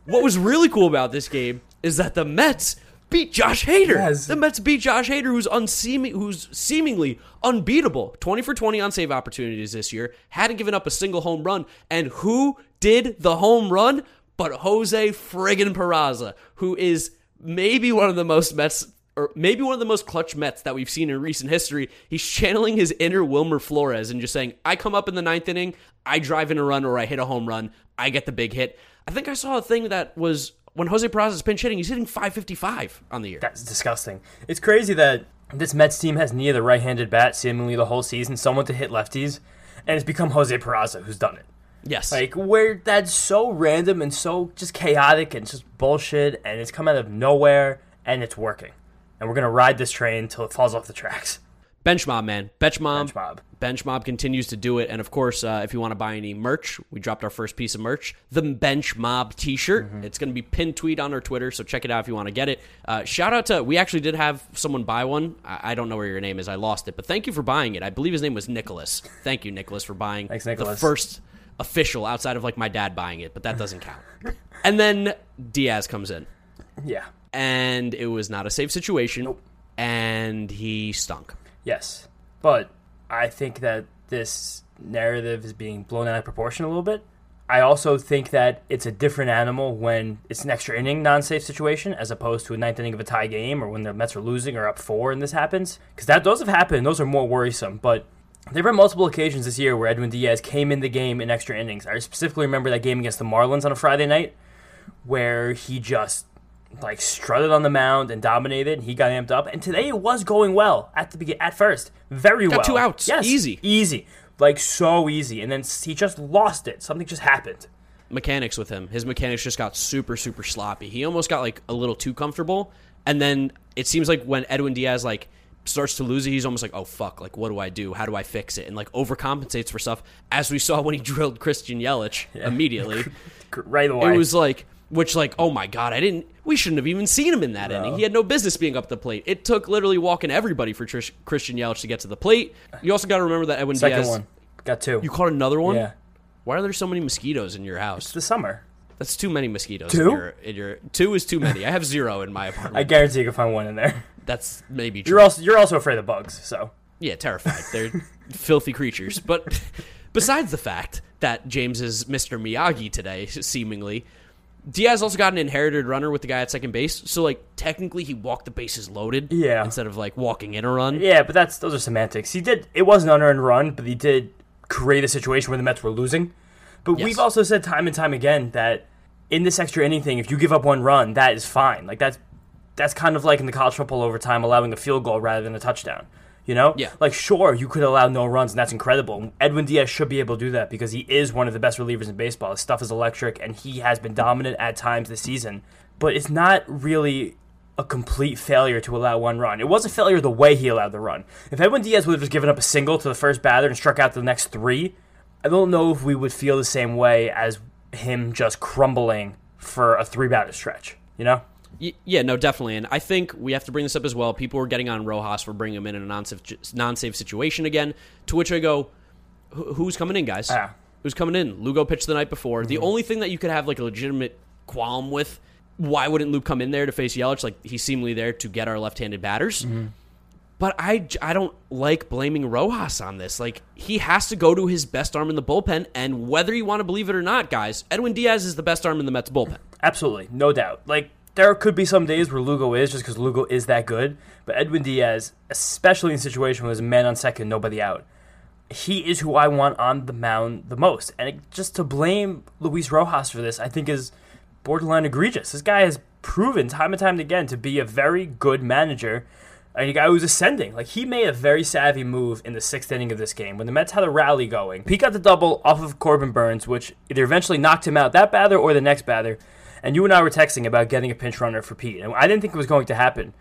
What was really cool about this game is that the Mets beat Josh Hader. Yes. The Mets beat Josh Hader, who's unseeming, who's seemingly unbeatable. Twenty for twenty on save opportunities this year. Hadn't given up a single home run. And who did the home run? But Jose friggin' Peraza, who is maybe one of the most Mets or maybe one of the most clutch Mets that we've seen in recent history. He's channeling his inner Wilmer Flores and just saying, I come up in the ninth inning, I drive in a run or I hit a home run, I get the big hit. I think I saw a thing that was when Jose Peraza's pinch hitting, he's hitting 555 on the year. That's disgusting. It's crazy that this Mets team has neither right-handed bat seemingly the whole season, someone to hit lefties, and it's become Jose Peraza who's done it. yes. Like where that's so random and so just chaotic and just bullshit, and it's come out of nowhere and it's working. And we're gonna ride this train until it falls off the tracks. Bench Mob, man. Bench Mob. Bench mob. Bench Mob continues to do it. And of course, uh, if you want to buy any merch, we dropped our first piece of merch, the Bench Mob t shirt. It's going to be pinned tweet on our Twitter, so check it out if you want to get it. Uh, shout out to, we actually did have someone buy one. I, I don't know where your name is, I lost it, but thank you for buying it. I believe his name was Nicholas. Thank you, Nicholas, for buying Thanks, the first official outside of like my dad buying it, but that doesn't count. and then Diaz comes in, [laughs] Yeah. And it was not a safe situation, and he stunk. Yes. But I think that this narrative is being blown out of proportion a little bit. I also think that it's a different animal when it's an extra inning non safe situation as opposed to a ninth inning of a tie game or when the Mets are losing or up four and this happens. Because that those have happened. Those are more worrisome. But there were multiple occasions this year where Edwin Diaz came in the game in extra innings. I specifically remember that game against the Marlins on a Friday night where he just like strutted on the mound and dominated. He got amped up, and today it was going well at the begin at first, very Got well. two outs. yes, Easy. easy, like so easy, and then he just lost it. Something just happened. mechanics with him. His mechanics just got super, super sloppy. He almost got like a little too comfortable. And then it seems like when Edwin Diaz like starts to lose it, he's almost like, oh fuck, like what do I do? How do I fix it? And like overcompensates for stuff, as we saw when he [laughs] drilled Christian Yelich immediately. [laughs] Right away, It was like which like, oh my god, I didn't we shouldn't have even seen him in that inning. He had no business being up the plate. It took literally walking everybody for Trish, Christian Yelich to get to the plate. You also got to remember that Edwin second Diaz one got two. You caught another one? yeah, Why are there so many mosquitoes in your house? it's the summer. That's too many mosquitoes. Two? In your, in your, two is too many. I have zero in my apartment. I guarantee you can find one in there. That's maybe true. You're also you're also afraid of bugs, so yeah, terrified. They're filthy creatures. But [laughs] besides the fact that James is Mr. Miyagi today, seemingly, Diaz also got an inherited runner with the guy at second base. So like technically he walked the bases loaded. Yeah. Instead of like walking in a run. yeah. But that's those are semantics. He did it was an unearned run, but he did create a situation where the Mets were losing. But Yes. we've also said time and time again that in this extra inning thing, if you give up one run, that is fine. Like that's that's kind of like in the college football overtime, allowing a field goal rather than a touchdown. You know? Yeah. Like sure, you could allow no runs, and that's incredible. Edwin Diaz should be able to do that because he is one of the best relievers in baseball. His stuff is electric, and he has been dominant at times this season. But it's not really a complete failure to allow one run. It was a failure the way he allowed the run. If Edwin Diaz would have just given up a single to the first batter and struck out the next three, I don't know if we would feel the same way as him just crumbling for a three batter stretch. You know? Yeah, no, definitely. And I think we have to bring this up as well. People were getting on Rojas for bringing him in in a non-safe, non-safe situation again. To which I go, who's coming in, guys? Who's coming in? Lugo pitched the night before. The mm-hmm. only thing that you could have like a legitimate qualm with, why wouldn't Luke come in there to face Yelich? Like he's seemingly there to get our left-handed batters. Mm-hmm. But I, I don't like blaming Rojas on this. Like he has to go to his best arm in the bullpen, and whether you want to believe it or not, guys, Edwin Diaz is the best arm in the Mets bullpen. Absolutely, no doubt. Like there could be some days where Lugo is just because Lugo is that good, but Edwin Diaz, especially in a situation where there's a man on second, nobody out, he is who I want on the mound the most. And it, just to blame Luis Rojas for this, I think is borderline egregious. This guy has proven time and time again to be a very good manager. And a guy who's ascending. Like he made a very savvy move in the sixth inning of this game when the Mets had a rally going. He got the double off of Corbin Burnes, which either eventually knocked him out that batter or the next batter. And you and I were texting about getting a pinch runner for Pete, and I didn't think it was going to happen.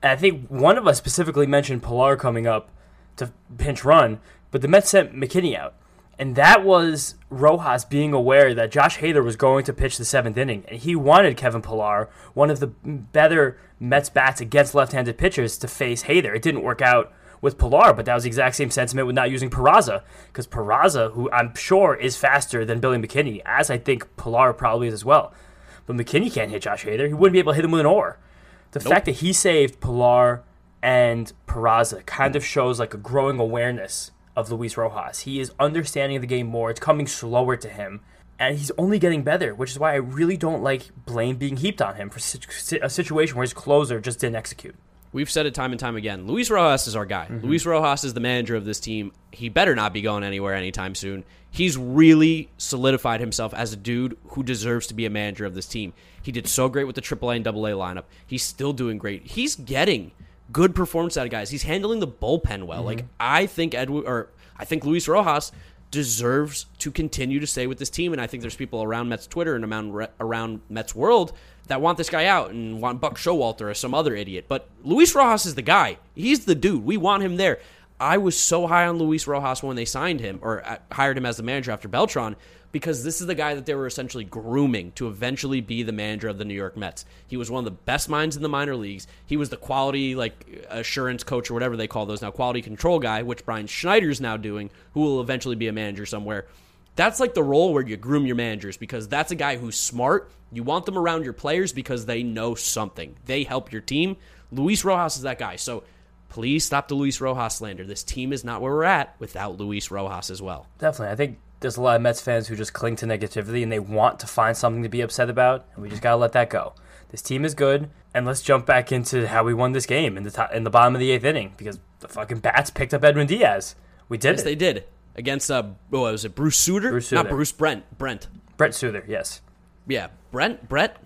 And I think one of us specifically mentioned Pillar coming up to pinch run, but the Mets sent McKinney out. And that was Rojas being aware that Josh Hader was going to pitch the seventh inning, and he wanted Kevin Pillar, one of the better Mets bats against left-handed pitchers, to face Hader. It didn't work out with Pillar, but that was the exact same sentiment with not using Peraza, because Peraza, who I'm sure is faster than Billy McKinney, as I think Pillar probably is as well. But McKinney can't hit Josh Hader. He wouldn't be able to hit him with an oar. The fact that he saved Pillar and Peraza kind of shows like a growing awareness of Luis Rojas. He is understanding the game more. It's coming slower to him, and he's only getting better, which is why I really don't like blame being heaped on him for a situation where his closer just didn't execute. We've said it time and time again. Luis Rojas is our guy. Mm-hmm. Luis Rojas is the manager of this team. He better not be going anywhere anytime soon. He's really solidified himself as a dude who deserves to be a manager of this team. He did so great with the AAA and AA lineup. He's still doing great. He's getting good performance out of guys. He's handling the bullpen well. Mm-hmm. Like I think Edwin or I think Luis Rojas deserves to continue to stay with this team. And I think there's people around Mets Twitter and around, around Mets world that want this guy out and want Buck Showalter or some other idiot. But Luis Rojas is the guy. He's the dude. We want him there. I was so high on Luis Rojas when they signed him or uh, hired him as the manager after Beltran because this is the guy that they were essentially grooming to eventually be the manager of the New York Mets. He was one of the best minds in the minor leagues. He was the quality like assurance coach or whatever they call those now, quality control guy, which Brian Schneider's now doing, who will eventually be a manager somewhere. That's like the role where you groom your managers because that's a guy who's smart. You want them around your players because they know something. They help your team. Luis Rojas is that guy. So please stop the Luis Rojas slander. This team is not where we're at without Luis Rojas as well. Definitely. I think there's a lot of Mets fans who just cling to negativity and they want to find something to be upset about, and we just gotta let that go. This team is good, and let's jump back into how we won this game in the top, in the bottom of the eighth inning because the fucking bats picked up Edwin Diaz. We did yes, it. they did against uh, what was it? Bruce Sutter, Bruce Sutter. not Bruce Brent, Brent, Brent Suter. Yes. Yeah, Brent, Brett,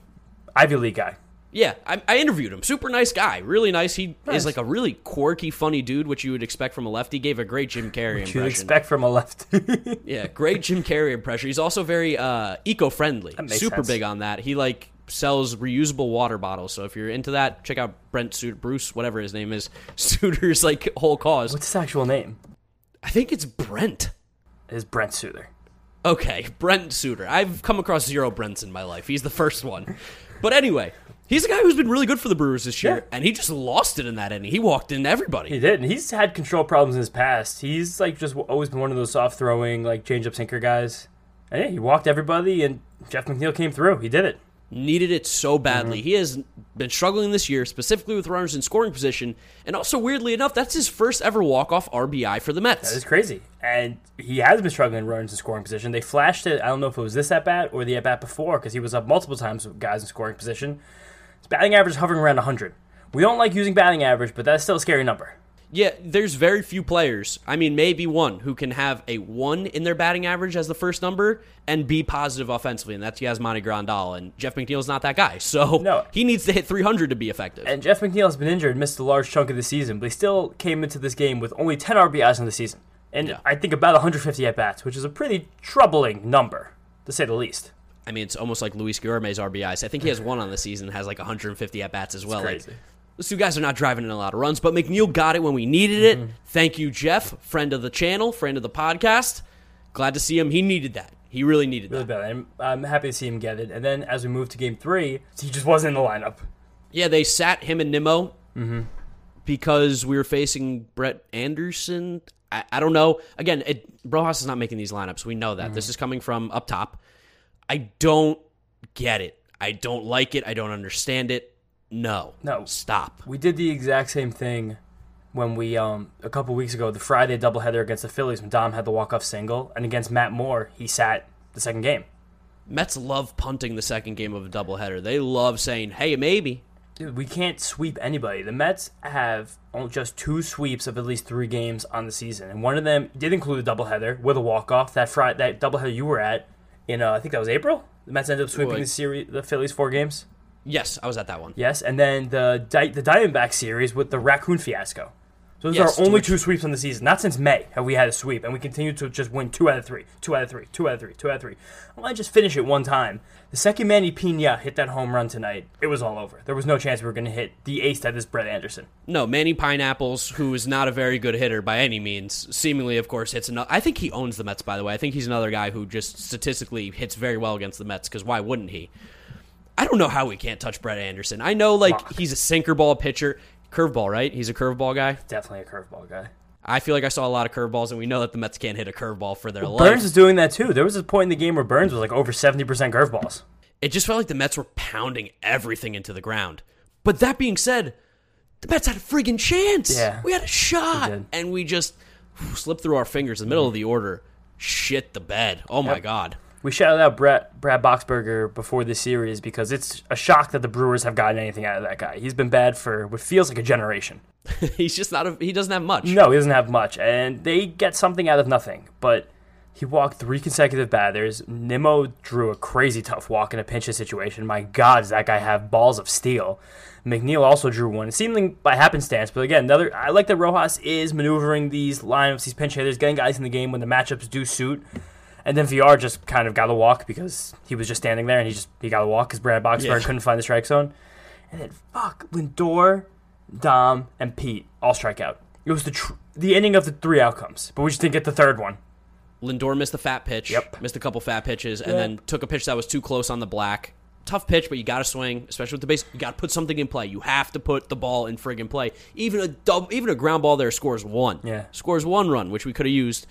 Ivy League guy. Yeah, I, I, interviewed him. Super nice guy, really nice. He nice. is like a really quirky, funny dude, which you would expect from a lefty. Gave a great Jim Carrey impression. You expect from a lefty. [laughs] yeah, great Jim Carrey impression. He's also very uh, eco-friendly. Super sense. big on that. He like sells reusable water bottles. So if you're into that, check out Brent Suter, Bruce, whatever his name is, [laughs] Suter's like whole cause. What's his actual name? I think it's Brent. Is Brent Suter. Okay, Brent Suter. I've come across zero Brents in my life. He's the first one. But anyway, He's a guy who's been really good for the Brewers this year, yeah. and he just lost it in that inning. He walked in everybody. He did, and he's had control problems in his past. He's like just always been one of those soft throwing, like change up sinker guys. And yeah, he walked everybody, and Jeff McNeil came through. He did it needed it so badly. Mm-hmm. He has been struggling this year, specifically with runners in scoring position, and also weirdly enough, that's his first ever walk off RBI for the Mets. That is crazy, and he has been struggling in runners in scoring position. They flashed it. I don't know if it was this at bat or the at bat before, because he was up multiple times with guys in scoring position. His batting average is hovering around 100. We don't like using batting average, but that's still a scary number. Yeah, there's very few players. I mean, maybe one who can have a one in their batting average as the first number and be positive offensively, and that's Yasmani Grandal. And Jeff McNeil's not that guy, [laughs] so no. he needs to hit 300 to be effective. And Jeff McNeil has been injured, missed a large chunk of the season, but he still came into this game with only 10 RBIs in the season, and yeah. I think about 150 at bats, which is a pretty troubling number to say the least. I mean, it's almost like Luis Guillorme's RBIs. I think he has one on the season, has like 150 at bats as well. Like, those two guys are not driving in a lot of runs, but McNeil got it when we needed it. Mm-hmm. Thank you, Jeff, friend of the channel, friend of the podcast. Glad to see him. He needed that. He really needed really that. Bad. I'm, I'm happy to see him get it. And then as we move to game three, he just wasn't in the lineup. Yeah, they sat him and Nimmo mm-hmm. because we were facing Brett Anderson. I, I don't know. Again, it, Rojas is not making these lineups. We know that. Mm-hmm. This is coming from up top. I don't get it. I don't like it. I don't understand it. No. No. Stop. We did the exact same thing when we um a couple weeks ago, the Friday doubleheader against the Phillies when Dom had the walk off single, and against Matt Moore, he sat the second game. Mets love punting the second game of a doubleheader. They love saying, "Hey, maybe." Dude, we can't sweep anybody. The Mets have just two sweeps of at least three games on the season, and one of them did include a doubleheader with a walk off. That Friday, that doubleheader you were at in uh, I think that was April. The Mets ended up sweeping the series, the Phillies four games. Yes, I was at that one. Yes, and then the Di- the Diamondback series with the raccoon fiasco. Those yes, are only two sweeps in the season. Not since May have we had a sweep, and we continue to just win two out of three, two out of three, two out of three, two out of three. I want just finish it one time. The second Manny Pina hit that home run tonight, it was all over. There was no chance we were going to hit the ace that is Brett Anderson. No, Manny Pineapples, who is not a very good hitter by any means, seemingly, of course, hits another. I think he owns the Mets, by the way. I think he's another guy who just statistically hits very well against the Mets, because why wouldn't he? I don't know how we can't touch Brett Anderson. I know like Lock. he's a sinker ball pitcher, curveball, right? He's a curveball guy. Definitely a curveball guy. I feel like I saw a lot of curveballs, and we know that the Mets can't hit a curveball for their well, life. Burnes is doing that too. There was a point in the game where Burnes was like over seventy percent curveballs. It just felt like the Mets were pounding everything into the ground. But that being said, the Mets had a friggin' chance. Yeah. We had a shot. did. And we just whew, slipped through our fingers in the middle mm-hmm. of the order. Shit the bed. Oh my Yep. God. We shouted out Brad, Brad Boxberger before this series because it's a shock that the Brewers have gotten anything out of that guy. He's been bad for what feels like a generation. [laughs] He's just not a, he doesn't have much. No, he doesn't have much, and they get something out of nothing. But he walked three consecutive batters. Nimmo drew a crazy tough walk in a pinch situation. My God, does that guy have balls of steel? McNeil also drew one. It seemed like by happenstance, but again, another. I like that Rojas is maneuvering these lineups, these pinch hitters, getting guys in the game when the matchups do suit. And then VR just kind of got a walk because he was just standing there and he just he got a walk because Brad Boxberg Yeah. couldn't find the strike zone. And then fuck Lindor, Dom, and Pete all strike out. It was the tr- the ending of the three outcomes, but we just didn't get the third one. Lindor missed a fat pitch. Yep. Missed a couple fat pitches, and Yep. then took a pitch that was too close on the black. Tough pitch, but you got to swing, especially with the base. You got to put something in play. You have to put the ball in friggin' play. Even a dub, even a ground ball there scores one. Yeah. scores one run, which we could have used.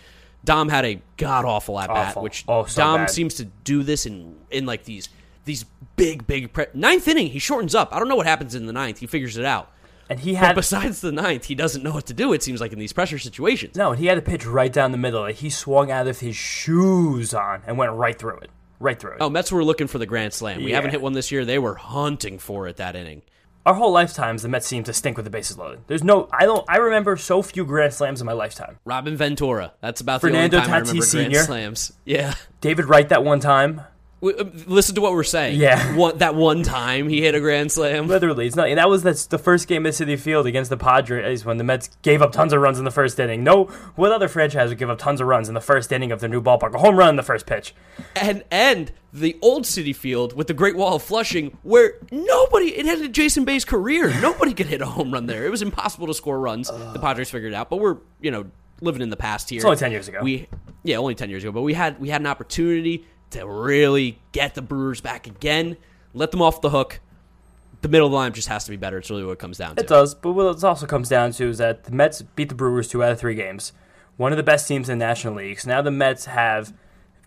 Dom had a god awful at bat, which Oh, so Dom bad. seems to do this in in like these these big big pre- ninth inning. He shortens up. I don't know what happens in the ninth. He figures it out. And he But had besides the ninth, he doesn't know what to do. It seems like in these pressure situations. no, and he had a pitch right down the middle. Like he swung out of his shoes on and went right through it, right through it. Oh, Mets were looking for the grand slam. We Yeah. haven't hit one this year. They were hunting for it that inning. Our whole lifetimes, the Mets seem to stink with the bases loaded. There's no, I don't, I remember so few grand slams in my lifetime. Robin Ventura. That's about Fernando the only time I remember Tatis grand Sr.. slams. Yeah. David Wright that one time, Uh, listen to what we're saying. Yeah. One, that one time he hit a grand slam. literally, it's not. That was that's the first game at Citi Field against the Padres when the Mets gave up tons of runs in the first inning. No, what other franchise would give up tons of runs in the first inning of their new ballpark? A home run in the first pitch. And and the old Citi Field with the Great Wall of Flushing, where nobody it had a Jason Bay's career. Nobody could hit a home run there. It was impossible to score runs. the Padres figured it out, but we're you know living in the past here. It's only ten years ago. We yeah, only ten years ago, but we had we had an opportunity to really get the Brewers back again, let them off the hook. The middle of the line just has to be better. It's really what it comes down to. It does, but what it also comes down to is that the Mets beat the Brewers two out of three games. One of the best teams in the National League. So now the Mets have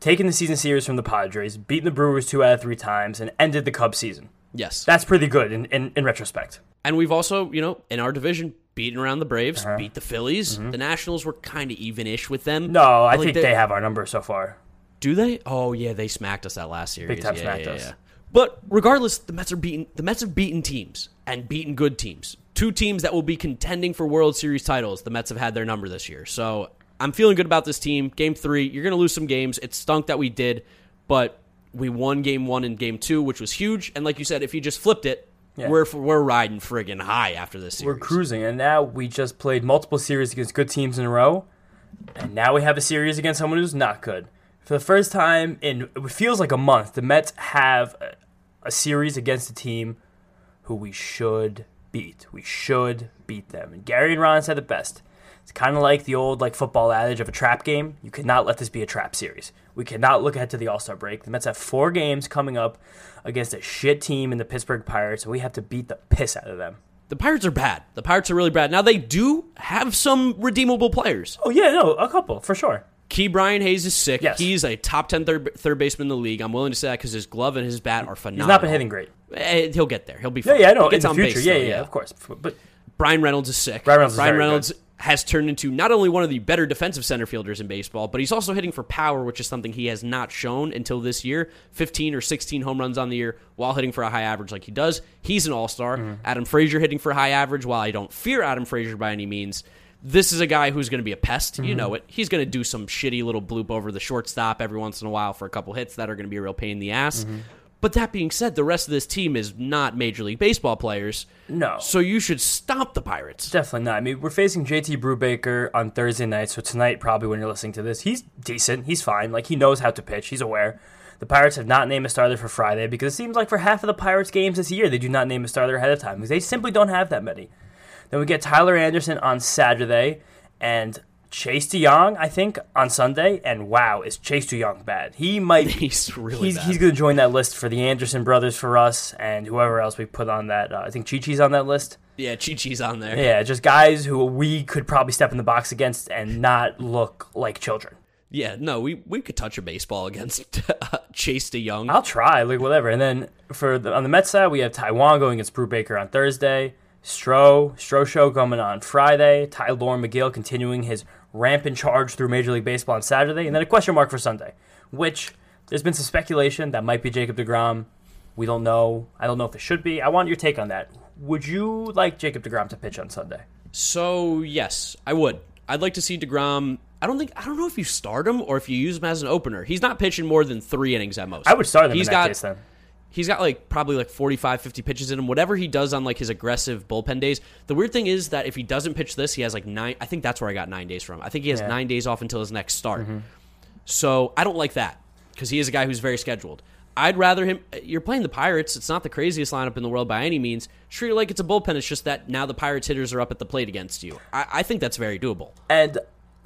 taken the season series from the Padres, beaten the Brewers two out of three times, and ended the Cubs season. Yes, That's pretty good in, in, in retrospect. and we've also you know in our division beaten around the Braves, Uh-huh. beat the Phillies. The Nationals were kind of even-ish with them. Mm-hmm. No, I Like think they have our number so far. Do they? Oh yeah, they smacked us that last series. Big time yeah, smacked yeah, us. yeah. But regardless, the Mets are beaten. The Mets have beaten teams and beaten good teams. Two teams that will be contending for World Series titles. The Mets have had their number this year. So I'm feeling good about this team. Game three, you're going to lose some games. It stunk that we did, but we won game one and game two, which was huge. And like you said, if you just flipped it, Yeah. we're we're riding friggin' high after this series. We're cruising, and now we just played multiple series against good teams in a row, and now we have a series against someone who's not good. For the first time in it feels like a month, the Mets have a, a series against a team who we should beat. We should beat them. And Gary and Ron said it best. It's kind of like the old like football adage of a trap game. You cannot let this be a trap series. We cannot look ahead to the All Star break. The Mets have four games coming up against a shit team in the Pittsburgh Pirates, and we have to beat the piss out of them. the Pirates are bad. The Pirates are really bad. Now they do have some redeemable players. Oh yeah, no, a couple for sure. Ke'Bryan Hayes is sick. Yes. He's a top 10 third, third baseman in the league. I'm willing to say that because his glove and his bat are phenomenal. He's not been hitting great. Eh, He'll get there. He'll be Yeah, fine. yeah, I know. He In the on future, base, yeah, though, yeah, of course. But Bryan Reynolds is sick. Bryan Reynolds is very Reynolds has turned into not only one of the better defensive center fielders in baseball, but he's also hitting for power, which is something he has not shown until this year. 15 or 16 home runs on the year while hitting for a high average like he does. He's an all star. Mm-hmm. Adam Frazier hitting for a high average. While I don't fear Adam Frazier by any means, this is a guy who's going to be a pest. You Mm-hmm. know it. He's going to do some shitty little bloop over the shortstop every once in a while for a couple hits that are going to be a real pain in the ass. Mm-hmm. But that being said, the rest of this team is not Major League Baseball players. No. So you should stop the Pirates. definitely not. I mean, we're facing JT Brubaker on Thursday night, so tonight probably when you're listening to this, he's decent. He's fine. Like he knows how to pitch. He's aware. The Pirates have not named a starter for Friday because it seems like for half of the Pirates games this year, they do not name a starter ahead of time because they simply don't have that many. Then we get Tyler Anderson on Saturday and Chase De Jong, I think, on Sunday. And wow, is Chase De Jong bad? He might. [laughs] He's really he's bad. he's going to join that list for the Anderson brothers for us and whoever else we put on that. Uh, I think Chi Chi's on that list. Yeah, Chi Chi's on there. Yeah, just guys who we could probably step in the box against and not look like children. Yeah, no, we, we could touch a baseball against [laughs] uh, Chase De Jong. I'll try, like whatever. And then for the, on the Mets side, we have Taijuan going against Brubaker on Thursday. Stro, Stro show coming on Friday. Tylor Megill continuing his rampant charge through Major League Baseball on Saturday, and then a question mark for Sunday, which there's been some speculation that might be Jacob Degrom. We don't know. I don't know if it should be. I want your take on that. Would you like Jacob Degrom to pitch on Sunday? So yes, I would. I'd like to see Degrom. I don't think I don't know if you start him or if you use him as an opener. He's not pitching more than three innings at most. I would start him He's in that got case then. He's got like probably like 45 50 pitches in him whatever he does on like his aggressive bullpen days the weird thing is that if he doesn't pitch this he has like nine i think that's where i got nine days from i think he has Yeah. nine days off until his next start mm-hmm. so i don't like that because he is a guy who's very scheduled i'd rather him you're playing the pirates it's not the craziest lineup in the world by any means treat it like it's a bullpen it's just that now the pirates hitters are up at the plate against you i, I think that's very doable And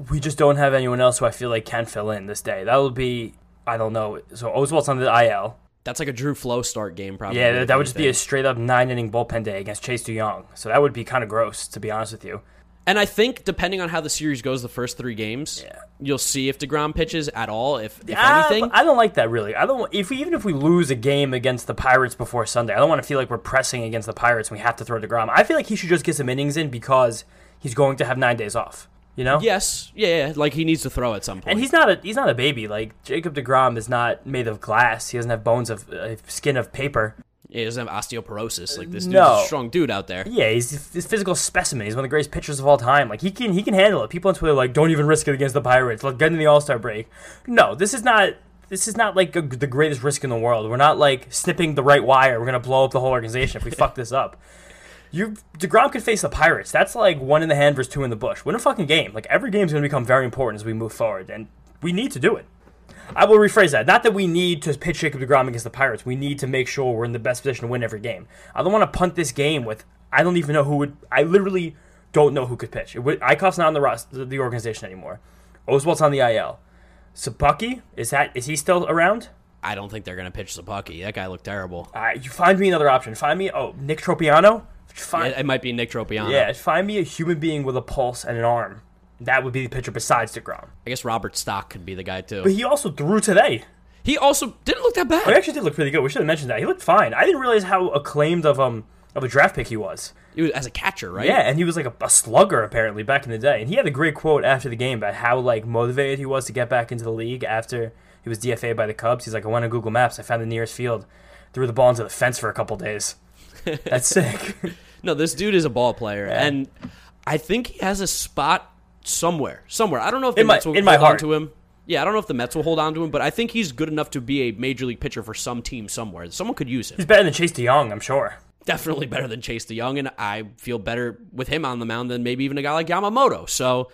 we just don't have anyone else who I feel like can fill in this day. That will be, I don't know. So Oswalt's on the IL. That's like a drew flow start game probably Yeah, that, that would just be a straight up nine inning bullpen day against Chase De Jong. So that would be kind of gross, to be honest with you. And I think depending on how the series goes, the first three games, Yeah. you'll see if Degrom pitches at all. If if Ah, anything, I don't like that really. I don't. If we, even if we lose a game against the Pirates before Sunday, I don't want to feel like we're pressing against the Pirates and we have to throw Degrom. I feel like he should just get some innings in because he's going to have nine days off. You know. yes, yeah, yeah, like he needs to throw at some point. And he's not a he's not a baby. Like Jacob Degrom is not made of glass. He doesn't have bones of uh, skin of paper. he doesn't have osteoporosis. Like this dude's No. a strong dude out there. Yeah, he's this physical specimen. He's one of the greatest pitchers of all time. Like he can he can handle it. People on Twitter are like don't even risk it against the Pirates. Like get in the All Star break. No, this is not. This is not like a, the greatest risk in the world. We're not like snipping the right wire. We're gonna blow up the whole organization if we [laughs] fuck this up. You Degrom could face the Pirates. That's like one in the hand versus two in the bush. Win a fucking game. Like every game's gonna become very important as we move forward, and we need to do it. I will rephrase that. Not that we need to pitch Jacob DeGrom against the Pirates. We need to make sure we're in the best position to win every game. I don't want to punt this game with. I don't even know who would. I literally don't know who could pitch. It would, Eickhoff's not on the the organization anymore. Oswalt's on the IL. Szapucki is that is he still around? I don't think they're gonna pitch Szapucki. That guy looked terrible. Uh, you find me another option. Find me oh Nick Tropeano. Find, It, it might be Nick Tropeano. yeah, find me a human being with a pulse and an arm. That would be the pitcher besides Degrom. I guess Robert Stock could be the guy too. But he also threw today. He also didn't look that bad. He actually did look pretty good. We should have mentioned that. He looked fine. I didn't realize how acclaimed of um of a draft pick he was. He was as a catcher, right? Yeah, and he was like a, a slugger apparently back in the day. And he had a great quote after the game about how like motivated he was to get back into the league after he was DFA by the Cubs. He's like, I went on Google Maps, I found the nearest field, threw the ball into the fence for a couple days. [laughs] That's sick. No, this dude is a ball player, and I think he has a spot somewhere. Somewhere. I don't know if the In my- Mets will in my hold on to him. Yeah, I don't know if the Mets will hold on to him, but I think he's good enough to be a major league pitcher for some team somewhere. Someone could use him. He's better than Chase De Jong, I'm sure. Definitely better than Chase De Jong, and I feel better with him on the mound than maybe even a guy like Yamamoto. So,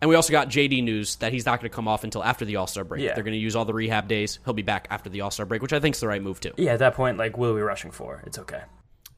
and we also got JD news that he's not going to come off until after the All Star break. Yeah. They're going to use all the rehab days. He'll be back after the All Star break, which I think is the right move too. Yeah, at that point, like, what are we rushing for? It's okay.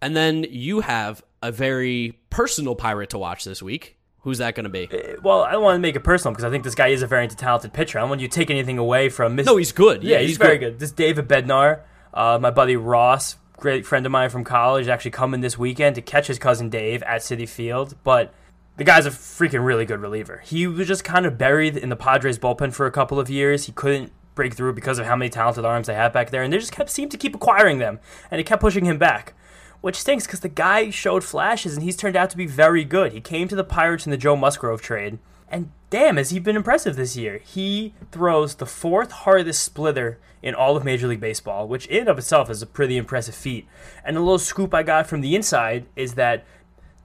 And then you have a very personal pirate to watch this week. Who's that going to be? Well, I don't want to make it personal because I think this guy is a very talented pitcher. I don't want you to take anything away from Mr. No, he's good. Yeah, he's, very good. This David Bednar, uh, my buddy Ross, great friend of mine from college, actually coming this weekend to catch his cousin Dave at Citi Field. But the guy's a freaking really good reliever. He was just kind of buried in the Padres bullpen for a couple of years. He couldn't break through because of how many talented arms they have back there, and they just kept seemed to keep acquiring them, and it kept pushing him back. Which stinks because the guy showed flashes and he's turned out to be very good. He came to the Pirates in the Joe Musgrove trade, and damn, has he been impressive this year. He throws the fourth hardest splitter in all of Major League Baseball, which in and of itself is a pretty impressive feat. And a little scoop I got from the inside is that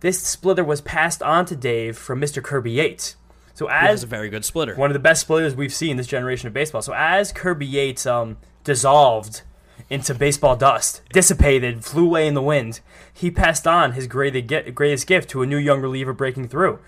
this splitter was passed on to Dave from Mr. Kirby Yates. So as a very good splitter. one of the best splitters we've seen this generation of baseball. So as Kirby Yates um, dissolved into baseball dust, dissipated, flew away in the wind, he passed on his greatest gift to a new young reliever breaking through.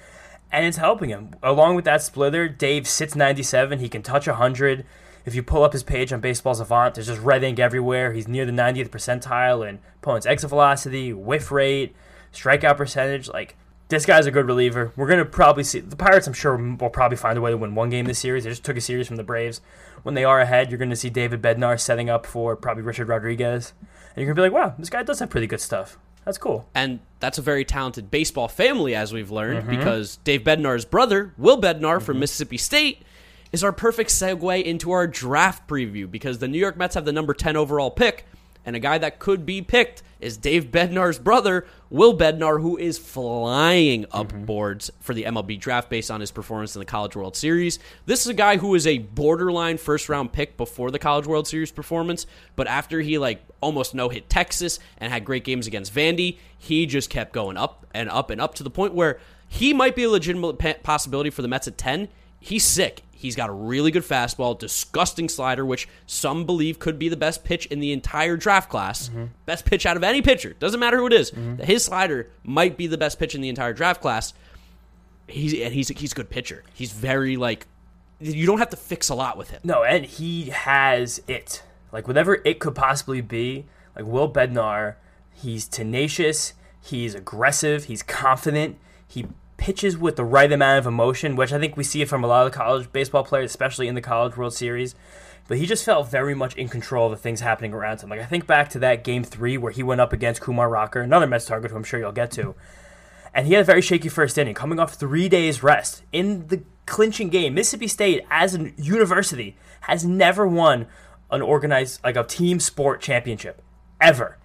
And it's helping him. Along with that splitter, Dave sits 97. He can touch 100. If you pull up his page on Baseball Savant, there's just red ink everywhere. He's near the 90th percentile in opponent's exit velocity, whiff rate, strikeout percentage. Like, this guy's a good reliever. We're going to probably see the Pirates, I'm sure, will probably find a way to win one game this series. They just took a series from the Braves. When they are ahead, you're going to see David Bednar setting up for probably Richard Rodriguez. And you're going to be like, wow, this guy does have pretty good stuff. That's cool. and that's a very talented baseball family, as we've learned, Mm-hmm. because Dave Bednar's brother, Will Bednar from Mississippi State, is our perfect segue into our draft preview because the New York Mets have the number 10 overall pick, and a guy that could be picked is Dave Bednar's brother, Will Bednar, who is flying up mm-hmm. boards for the MLB draft based on his performance in the College World Series. This is a guy who was a borderline first round pick before the College World Series performance, but after he like almost no hit Texas and had great games against Vandy, he just kept going up and up and up to the point where he might be a legitimate possibility for the Mets at 10. He's sick. He's got a really good fastball, disgusting slider, which some believe could be the best pitch in the entire draft class. Mm-hmm. Best pitch out of any pitcher. Doesn't matter who it is. Mm-hmm. His slider might be the best pitch in the entire draft class. He's and he's he's a good pitcher. He's very like you don't have to fix a lot with him. No, and he has it. Like whatever it could possibly be. Like Will Bednar, he's tenacious, he's aggressive, he's confident, he pitches with the right amount of emotion, which I think we see from a lot of the college baseball players, especially in the College World Series. But he just felt very much in control of the things happening around him. Like I think back to that game three where he went up against Kumar Rocker, another Mets target who I'm sure you'll get to. And he had a very shaky first inning, coming off three days rest. In the clinching game, Mississippi State, as a university, has never won an organized, like a team sport championship. Ever.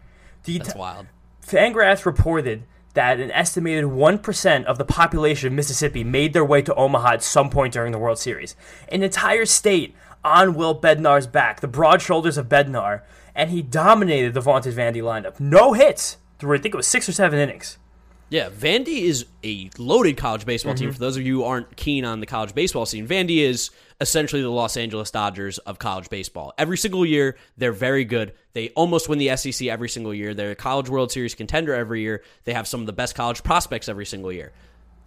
The That's wild. Fangraphs reported that an estimated 1% of the population of Mississippi made their way to Omaha at some point during the World Series. An entire state on Will Bednar's back, the broad shoulders of Bednar, and he dominated the vaunted Vandy lineup. No hits through, I think it was six or seven innings. Yeah, Vandy is a loaded college baseball mm-hmm. team. For those of you who aren't keen on the college baseball scene, Vandy is essentially the Los Angeles Dodgers of college baseball. Every single year, they're very good. They almost win the SEC every single year. They're a College World Series contender every year. They have some of the best college prospects every single year.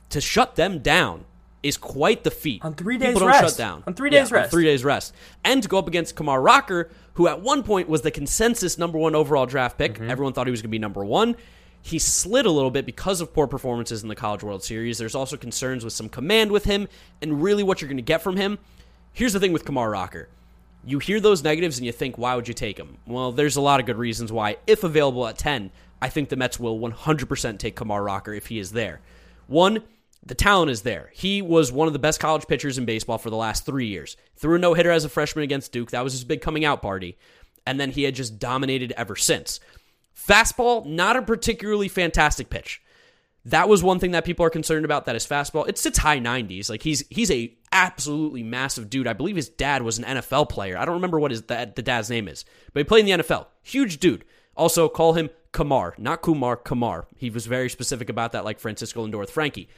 To shut them down is quite the feat. On three days People don't rest. shut down. On three days yeah, rest. three days rest. And to go up against Kumar Rocker, who at one point was the consensus number one overall draft pick. Mm-hmm. Everyone thought he was going to be number one. He slid a little bit because of poor performances in the College World Series. There's also concerns with some command with him, and really what you're going to get from him Here's the thing with Kumar Rocker. You hear those negatives and you think, why would you take him? Well, there's a lot of good reasons why. If available at 10, I think the Mets will 100% take Kumar Rocker if he is there. One, the talent is there. He was one of the best college pitchers in baseball for the last three years. Threw a no hitter as a freshman against Duke. That was his big coming out party. And then he had just dominated ever since. Fastball, not a particularly fantastic pitch. That was one thing that people are concerned about. That his fastball, it sits high 90s. Like he's he's a absolutely massive dude. I believe his dad was an NFL player. I don't remember what his the dad's name is, but he played in the NFL. Huge dude. Also call him Kamar, not Kumar, Kamar. He was very specific about that, like Francisco Lindor with Frankie.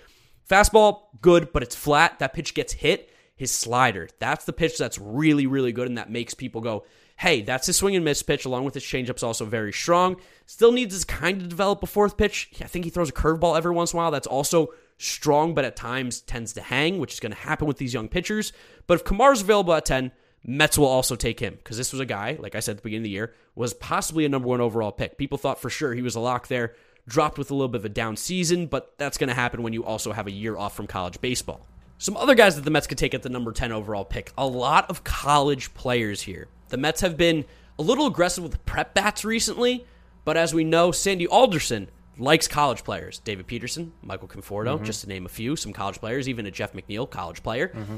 Fastball, good, but it's flat. That pitch gets hit. His slider, that's the pitch that's really, really good, and that makes people go, hey, that's his swing and miss pitch, along with his changeup's also very strong. Still needs to kind of develop a fourth pitch. I think he throws a curveball every once in a while. That's also strong, but at times tends to hang, which is going to happen with these young pitchers. But if Kamar's available at 10, Mets will also take him because this was a guy, like I said at the beginning of the year, was possibly a number one overall pick. People thought for sure he was a lock there, dropped with a little bit of a down season, but that's going to happen when you also have a year off from college baseball. Some other guys that the Mets could take at the number 10 overall pick. A lot of college players here. The Mets have been a little aggressive with prep bats recently, but as we know, Sandy Alderson likes college players. David Peterson, Michael Conforto, mm-hmm. just to name a few, some college players, even a Jeff McNeil, college player. Mm-hmm.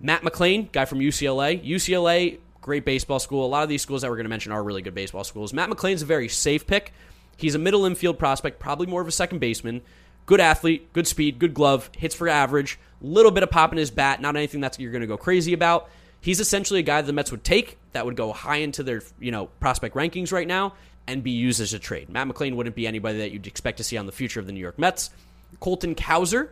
Matt McLain, guy from UCLA. UCLA, great baseball school. A lot of these schools that we're going to mention are really good baseball schools. Matt McLain's a very safe pick. He's a middle infield prospect, probably more of a second baseman. Good athlete, good speed, good glove, hits for average, little bit of pop in his bat, not anything that you're going to go crazy about. He's essentially a guy the Mets would take that would go high into their, you know, prospect rankings right now and be used as a trade. Matt McLain wouldn't be anybody that you'd expect to see on the future of the New York Mets. Colton Cowser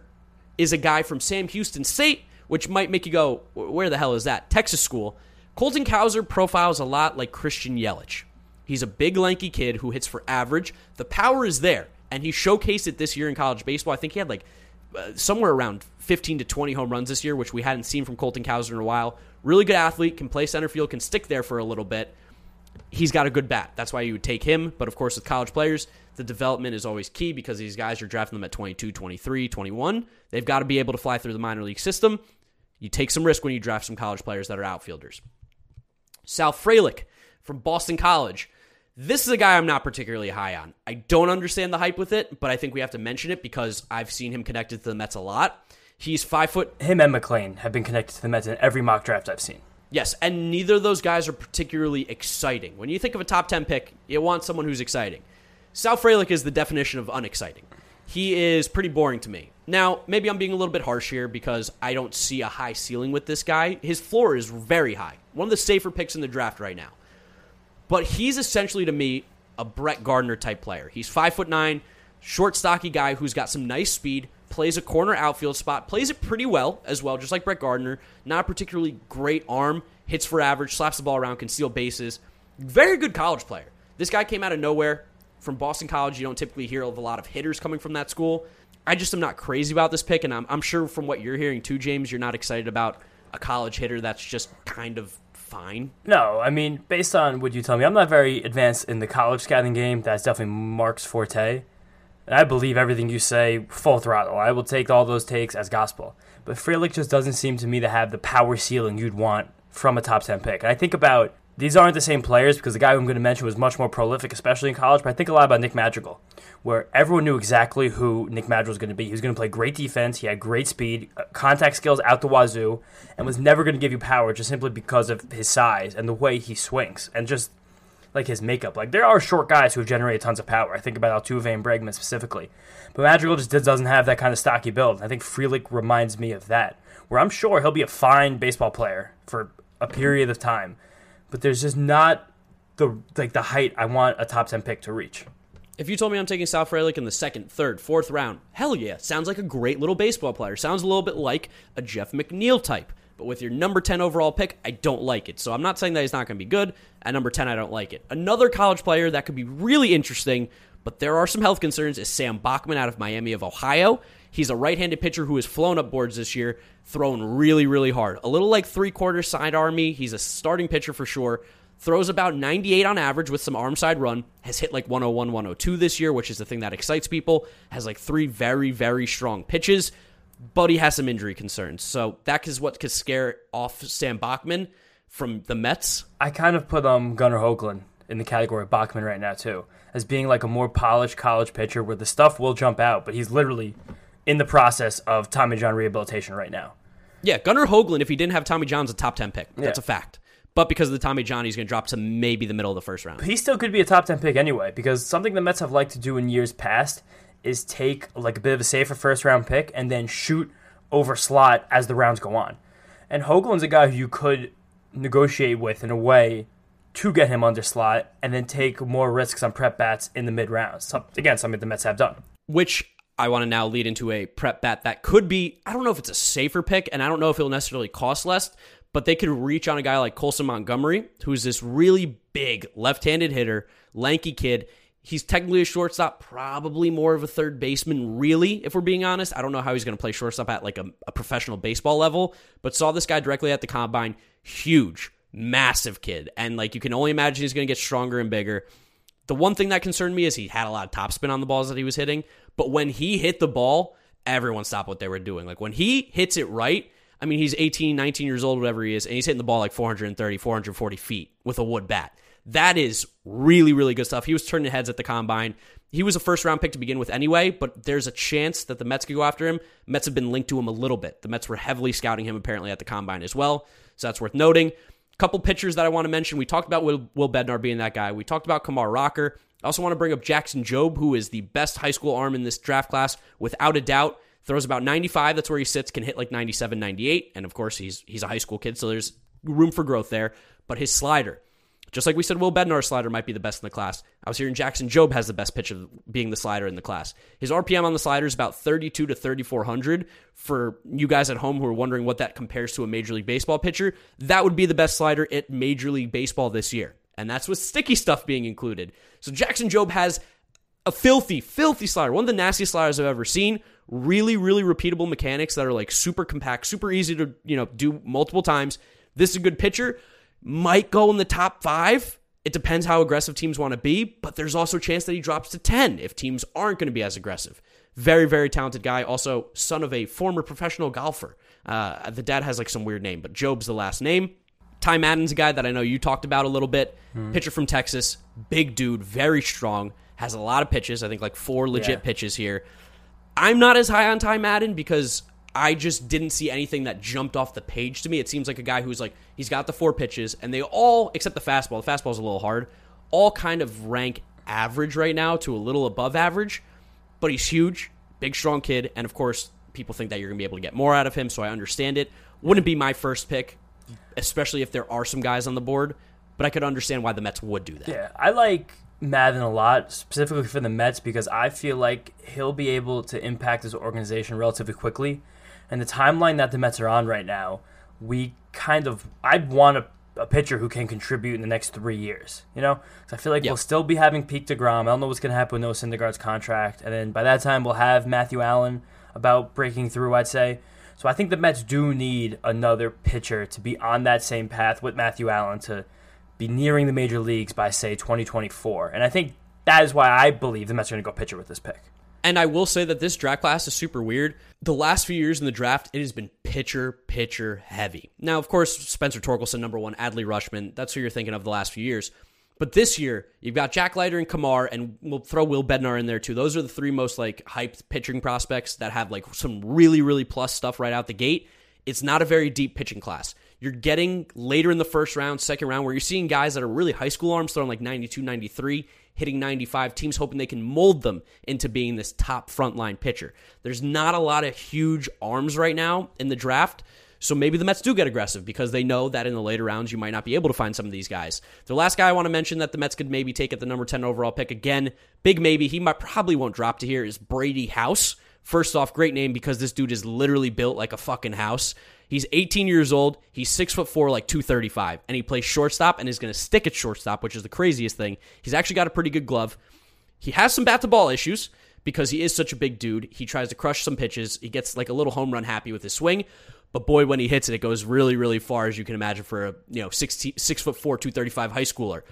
is a guy from Sam Houston State, which might make you go, where the hell is that? Texas school. Colton Cowser profiles a lot like Christian Yelich. He's a big, lanky kid who hits for average. The power is there, and he showcased it this year in college baseball. I think he had like uh, somewhere around 15 to 20 home runs this year, which we hadn't seen from Colton Cowser in a while. Really good athlete, can play center field, can stick there for a little bit he's got a good bat. That's why you would take him. But of course, with college players, the development is always key because these guys, you're drafting them at 22, 23, 21. They've got to be able to fly through the minor league system. You take some risk when you draft some college players that are outfielders. Sal Frelick from Boston College. This is a guy I'm not particularly high on. I don't understand the hype with it, but I think we have to mention it because I've seen him connected to the Mets a lot. He's five foot. Him and McLain have been connected to the Mets in every mock draft I've seen. Yes, and neither of those guys are particularly exciting. When you think of a top 10 pick, you want someone who's exciting. Sal Frelick is the definition of unexciting. He is pretty boring to me. Now, maybe I'm being a little bit harsh here because I don't see a high ceiling with this guy. His floor is very high. One of the safer picks in the draft right now. But he's essentially to me a Brett Gardner type player. He's five foot nine, short, stocky guy who's got some nice speed, plays a corner outfield spot, plays it pretty well as well, just like Brett Gardner. Not a particularly great arm, hits for average, slaps the ball around, can steal bases. Very good college player. This guy came out of nowhere from Boston College. You don't typically hear of a lot of hitters coming from that school. I just am not crazy about this pick, and I'm, I'm sure from what you're hearing too, James, you're not excited about a college hitter that's just kind of fine. No, I mean, based on what you tell me, I'm not very advanced in the college scouting game. That's definitely Mark's forte. I believe everything you say full throttle. I will take all those takes as gospel. But Frelick just doesn't seem to me to have the power ceiling you'd want from a top 10 pick. And I think about these aren't the same players because the guy I'm going to mention was much more prolific, especially in college. But I think a lot about Nick Madrigal, where everyone knew exactly who Nick Madrigal was going to be. He was going to play great defense. He had great speed, uh, contact skills out the wazoo, and was never going to give you power just simply because of his size and the way he swings and just like his makeup. Like there are short guys who have generated tons of power. I think about Altuve and Bregman specifically, but Madrigal just doesn't have that kind of stocky build. I think Frelick reminds me of that, where I'm sure he'll be a fine baseball player for a period of time but there's just not the like the height I want a top ten pick to reach. If you told me I'm taking Sal Frelick in the second, third, fourth round, hell yeah, sounds like a great little baseball player. Sounds a little bit like a Jeff McNeil type. But with your number 10 overall pick, I don't like it. So I'm not saying that he's not going to be good. At number 10, I don't like it. Another college player that could be really interesting, but there are some health concerns, is Sam Bachman out of Miami of Ohio. He's a right handed pitcher who has flown up boards this year, thrown really, really hard. A little like three quarter side army. He's a starting pitcher for sure. Throws about 98 on average with some arm side run. Has hit like 101, 102 this year, which is the thing that excites people. Has like three very, very strong pitches, but he has some injury concerns. So that is what could scare off Sam Bachman from the Mets. I kind of put um Gunnar Hoglund in the category of Bachman right now too, as being like a more polished college pitcher where the stuff will jump out, but he's literally in the process of Tommy John rehabilitation right now. Yeah, Gunnar Hoglund, if he didn't have Tommy John's a top 10 pick. That's yeah. a fact. But because of the Tommy John, he's going to drop to maybe the middle of the first round. He still could be a top 10 pick anyway, because something the Mets have liked to do in years past is take like a bit of a safer first round pick and then shoot over slot as the rounds go on. And Hoglund's a guy who you could negotiate with in a way to get him under slot and then take more risks on prep bats in the mid rounds. Again, something the Mets have done. Which I want to now lead into a prep bat that could be, I don't know if it's a safer pick, and I don't know if it'll necessarily cost less, but they could reach on a guy like Colson Montgomery, who's this really big left handed hitter, lanky kid. He's technically a shortstop, probably more of a third baseman, really, if we're being honest. I don't know how he's going to play shortstop at like a, a professional baseball level, but saw this guy directly at the combine. Huge, massive kid. And like you can only imagine he's going to get stronger and bigger. The one thing that concerned me is he had a lot of topspin on the balls that he was hitting, but when he hit the ball, everyone stopped what they were doing. Like when he hits it right, I mean, he's 18, 19 years old, whatever he is, and he's hitting the ball like 430, 440 feet with a wood bat. That is really, really good stuff. He was turning heads at the combine. He was a first round pick to begin with anyway, but there's a chance that the Mets could go after him. Mets have been linked to him a little bit. The Mets were heavily scouting him apparently at the combine as well, so that's worth noting. Couple pitchers that I want to mention. We talked about Will, Will Bednar being that guy. We talked about Kumar Rocker. I also want to bring up Jackson Jobe, who is the best high school arm in this draft class, without a doubt. Throws about 95, that's where he sits, can hit like 97, 98. And of course, he's he's a high school kid, so there's room for growth there. But his slider, just like we said, Will Bednar's slider might be the best in the class. I was hearing Jackson Jobe has the best pitch of being the slider in the class. His RPM on the slider is about 32 to 3,400. For you guys at home who are wondering what that compares to a Major League Baseball pitcher, that would be the best slider at Major League Baseball this year and that's with sticky stuff being included. So Jackson Jobe has a filthy, filthy slider, one of the nastiest sliders I've ever seen. Really, really repeatable mechanics that are like super compact, super easy to you know do multiple times. This is a good pitcher. Might go in the top five. It depends how aggressive teams want to be, but there's also a chance that he drops to 10 if teams aren't going to be as aggressive. Very, very talented guy. Also, son of a former professional golfer. Uh, the dad has like some weird name, but Jobe's the last name. Ty Madden's a guy that I know you talked about a little bit. Hmm. Pitcher from Texas, big dude, very strong, has a lot of pitches. I think like four legit yeah. pitches here. I'm not as high on Ty Madden because I just didn't see anything that jumped off the page to me. It seems like a guy who's like he's got the four pitches, and they all except the fastball. The fastball's a little hard. All kind of rank average right now to a little above average, but he's huge, big, strong kid, and of course, people think that you're gonna be able to get more out of him. So I understand it. Wouldn't be my first pick, especially if there are some guys on the board. But I could understand why the Mets would do that. Yeah, I like Madden a lot, specifically for the Mets, because I feel like he'll be able to impact his organization relatively quickly. And the timeline that the Mets are on right now, we kind of I'd want a, a pitcher who can contribute in the next three years. You know, I feel like Yep. we'll still be having Pete deGrom. I don't know what's going to happen with Noah Syndergaard's contract, and then by that time we'll have Matthew Allan about breaking through. I'd say. So I think the Mets do need another pitcher to be on that same path with Matthew Allan to be nearing the major leagues by say 2024. And I think that is why I believe the Mets are going to go pitcher with this pick. And I will say that this draft class is super weird. The last few years in the draft, it has been pitcher, pitcher heavy. Now, of course, Spencer Torkelson, number one, Adley Rutschman, that's who you're thinking of the last few years. But this year, you've got Jack Leiter and Kumar, and we'll throw Will Bednar in there too. Those are the three most like hyped pitching prospects that have like some really, really plus stuff right out the gate. It's not a very deep pitching class. You're getting later in the first round, second round, where you're seeing guys that are really high school arms throwing like 92, 93, hitting 95, teams hoping they can mold them into being this top frontline pitcher. There's not a lot of huge arms right now in the draft. So maybe the Mets do get aggressive because they know that in the later rounds you might not be able to find some of these guys. The last guy I want to mention that the Mets could maybe take at the number 10 overall pick again, big maybe, he might probably won't drop to here is Brady House. First off, great name because this dude is literally built like a fucking house. He's 18 years old. He's six foot four, like 235, and he plays shortstop and is going to stick at shortstop, which is the craziest thing. He's actually got a pretty good glove. He has some bat to ball issues because he is such a big dude. He tries to crush some pitches. He gets like a little home run happy with his swing, but boy, when he hits it, it goes really, really far, as you can imagine for a you know six six foot four, 235 high schooler.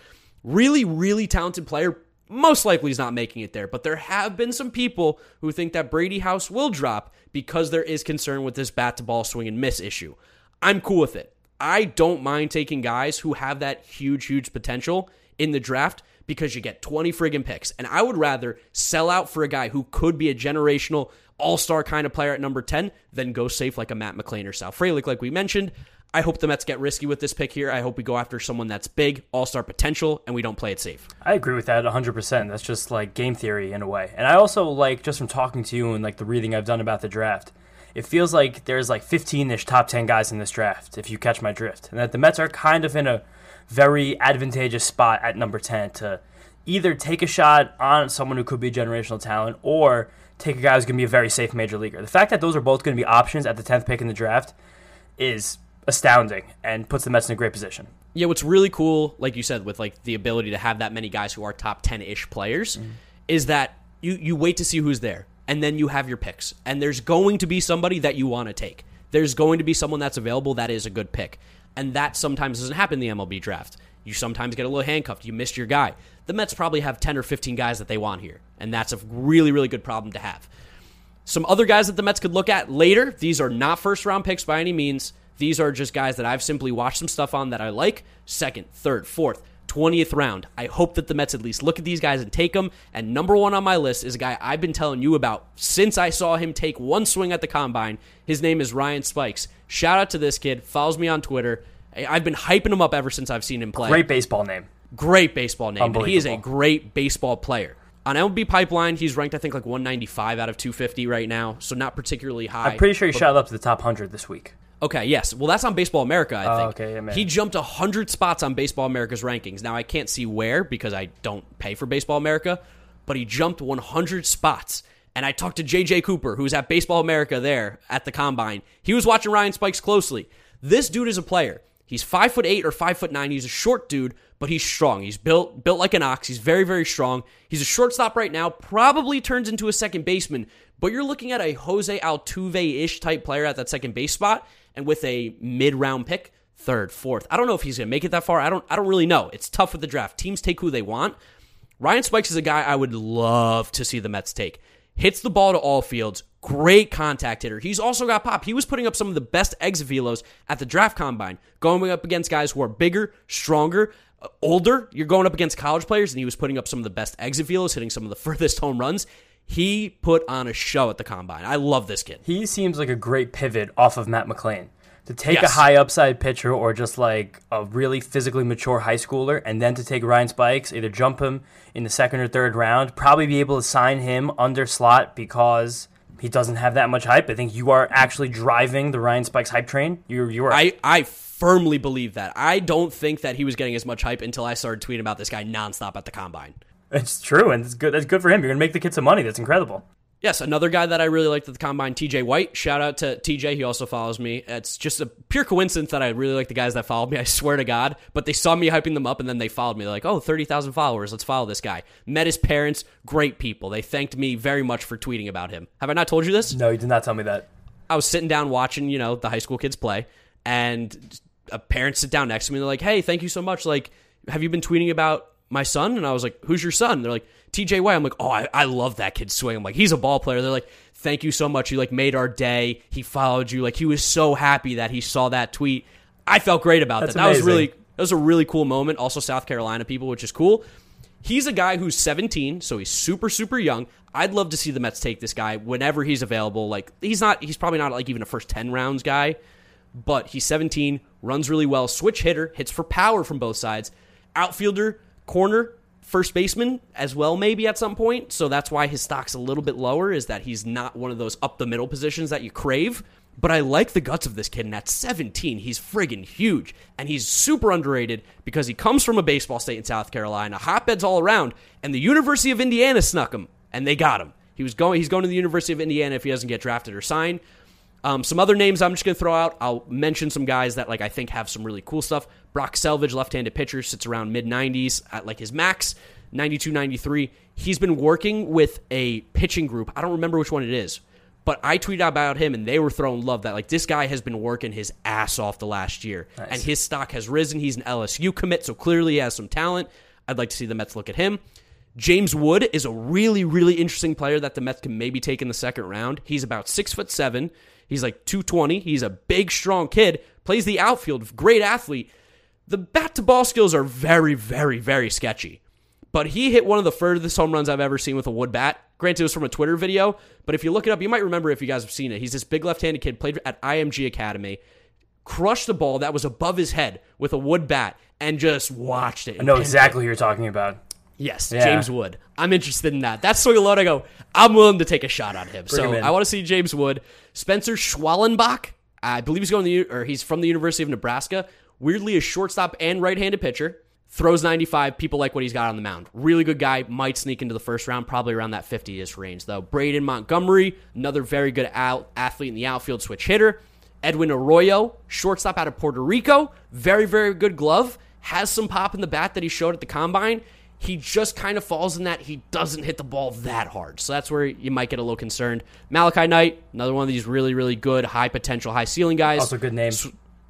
Really, really talented player. Most likely he's not making it there, but there have been some people who think that Brady House will drop because there is concern with this bat to ball swing and miss issue. I'm cool with it. I don't mind taking guys who have that huge, huge potential in the draft because you get 20 friggin' picks. And I would rather sell out for a guy who could be a generational all star kind of player at number 10 than go safe like a Matt McLain or Sal Frelick, like we mentioned. I hope the Mets get risky with this pick here. I hope we go after someone that's big, all star potential, and we don't play it safe. I agree with that 100%. That's just like game theory in a way. And I also like, just from talking to you and like the reading I've done about the draft, it feels like there's like 15 ish top 10 guys in this draft, if you catch my drift. And that the Mets are kind of in a very advantageous spot at number 10 to either take a shot on someone who could be generational talent or take a guy who's going to be a very safe major leaguer. The fact that those are both going to be options at the 10th pick in the draft is astounding and puts the Mets in a great position. Yeah, what's really cool, like you said, with like the ability to have that many guys who are top ten ish players, mm-hmm. is that you you wait to see who's there, and then you have your picks, and there's going to be somebody that you want to take. There's going to be someone that's available that is a good pick, and that sometimes doesn't happen in the MLB draft. You sometimes get a little handcuffed. You missed your guy. The Mets probably have ten or fifteen guys that they want here, and that's a really really good problem to have. Some other guys that the Mets could look at later. These are not first round picks by any means. These are just guys that I've simply watched some stuff on that I like. Second, third, fourth, 20th round. I hope that the Mets at least look at these guys and take them. And number one on my list is a guy I've been telling you about since I saw him take one swing at the combine. His name is Ryan Spikes. Shout out to this kid. Follows me on Twitter. I've been hyping him up ever since I've seen him play. Great baseball name. Great baseball name. And he is a great baseball player. On MLB Pipeline, he's ranked, I think, like 195 out of 250 right now, so not particularly high. I'm pretty sure he shot up to the top 100 this week. Okay, yes. Well, that's on Baseball America, I Oh, think. okay, yeah, man. he jumped 100 spots on Baseball America's rankings. Now, I can't see where because I don't pay for Baseball America, but he jumped 100 spots. And I talked to JJ Cooper, who's at Baseball America there at the combine. He was watching Ryan Spikes closely. This dude is a player. He's five foot eight or five foot nine. He's a short dude, but he's strong. He's built built like an ox. He's very very strong. He's a shortstop right now. Probably turns into a second baseman, but you're looking at a Jose Altuve ish type player at that second base spot, and with a mid round pick, third, fourth. I don't know if he's gonna make it that far. I don't. I don't really know. It's tough with the draft. Teams take who they want. Ryan Spikes is a guy I would love to see the Mets take. Hits the ball to all fields. Great contact hitter. He's also got pop. He was putting up some of the best exit velos at the draft combine, going up against guys who are bigger, stronger, uh, older. You're going up against college players, and he was putting up some of the best exit velos, hitting some of the [laughs] furthest home runs. He put on a show at the combine. I love this kid. He seems like a great pivot off of Matt McLain. To take Yes. a high upside pitcher or just like a really physically mature high schooler, and then to take Ryan Spikes, either jump him in the second or third round, probably be able to sign him under slot because he doesn't have that much hype. I think you are actually driving the Ryan Spikes hype train. You you are I, I firmly believe that. I don't think that he was getting as much hype until I started tweeting about this guy nonstop at the combine. It's true, and it's good. That's good for him. You're gonna make the kid some money. That's incredible. Yes, another guy that I really liked at the combine, TJ White. Shout out to TJ. He also follows me. It's just a pure coincidence that I really like the guys that followed me. I swear to God. But they saw me hyping them up and then they followed me. They're like, oh, 30,000 followers. Let's follow this guy. Met his parents. Great people. They thanked me very much for tweeting about him. Have I not told you this? No, you did not tell me that. I was sitting down watching, you know, the high school kids play, and a parent sit down next to me. And they're like, "Hey, thank you so much. Like, have you been tweeting about my son?" And I was like, "Who's your son?" And they're like, "TJ White." I'm like, "Oh, I, I love that kid's swing." I'm like, "He's a ball player." They're like, "Thank you so much. You like made our day. He followed you. Like, he was so happy that he saw that tweet. I felt great about That's that. That was really that was a really cool moment. Also, South Carolina people, which is cool. He's a guy who's 17, so he's super, super young. I'd love to see the Mets take this guy whenever he's available. Like he's not, he's probably not like even a first 10 rounds guy, but he's 17, runs really well, switch hitter, hits for power from both sides, outfielder, corner, first baseman as well, maybe at some point. So that's why his stock's a little bit lower. Is that he's not one of those up the middle positions that you crave. But I like the guts of this kid, and at 17, he's friggin' huge. And he's super underrated because he comes from a baseball state in South Carolina, hotbeds all around, and the University of Indiana snuck him, and they got him. He was going he's going to the University of Indiana if he doesn't get drafted or signed. Um, some other names I'm just going to throw out. I'll mention some guys that like I think have some really cool stuff. Brock Selvidge, left-handed pitcher, sits around mid 90s at like his max, 92, 93. He's been working with a pitching group. I don't remember which one it is, but I tweeted about him and they were throwing love that like this guy has been working his ass off the last year and his stock has risen. He's an LSU commit, so clearly he has some talent. I'd like to see the Mets look at him. James Wood is a really, really interesting player that the Mets can maybe take in the second round. He's about six foot seven. He's like 220. He's a big, strong kid. Plays the outfield. Great athlete. The bat to ball skills are very, very, very sketchy. But he hit one of the furthest home runs I've ever seen with a wood bat. Granted, it was from a Twitter video, but if you look it up, you might remember if you guys have seen it. He's this big left handed kid, played at IMG Academy, crushed the ball that was above his head with a wood bat, and just watched it. I know exactly who you're talking about. Yes, Yeah. James Wood. I'm interested in that. That's swing alone. I go, I'm willing to take a shot on him. so him. I want to see James Wood. Spencer Schwellenbach. I believe he's going to the, or he's from the University of Nebraska. Weirdly, a shortstop and right-handed pitcher. Throws 95. People like what he's got on the mound. Really good guy. Might sneak into the first round, probably around that 50ish range though. Braden Montgomery, another very good out, athlete in the outfield, switch hitter. Edwin Arroyo, shortstop out of Puerto Rico, very very good glove. Has some pop in the bat that he showed at the combine he just kind of falls in that he doesn't hit the ball that hard. So that's where you might get a little concerned. Malachi Knight, another one of these really, really good, high potential, high ceiling guys. Also, good name. S-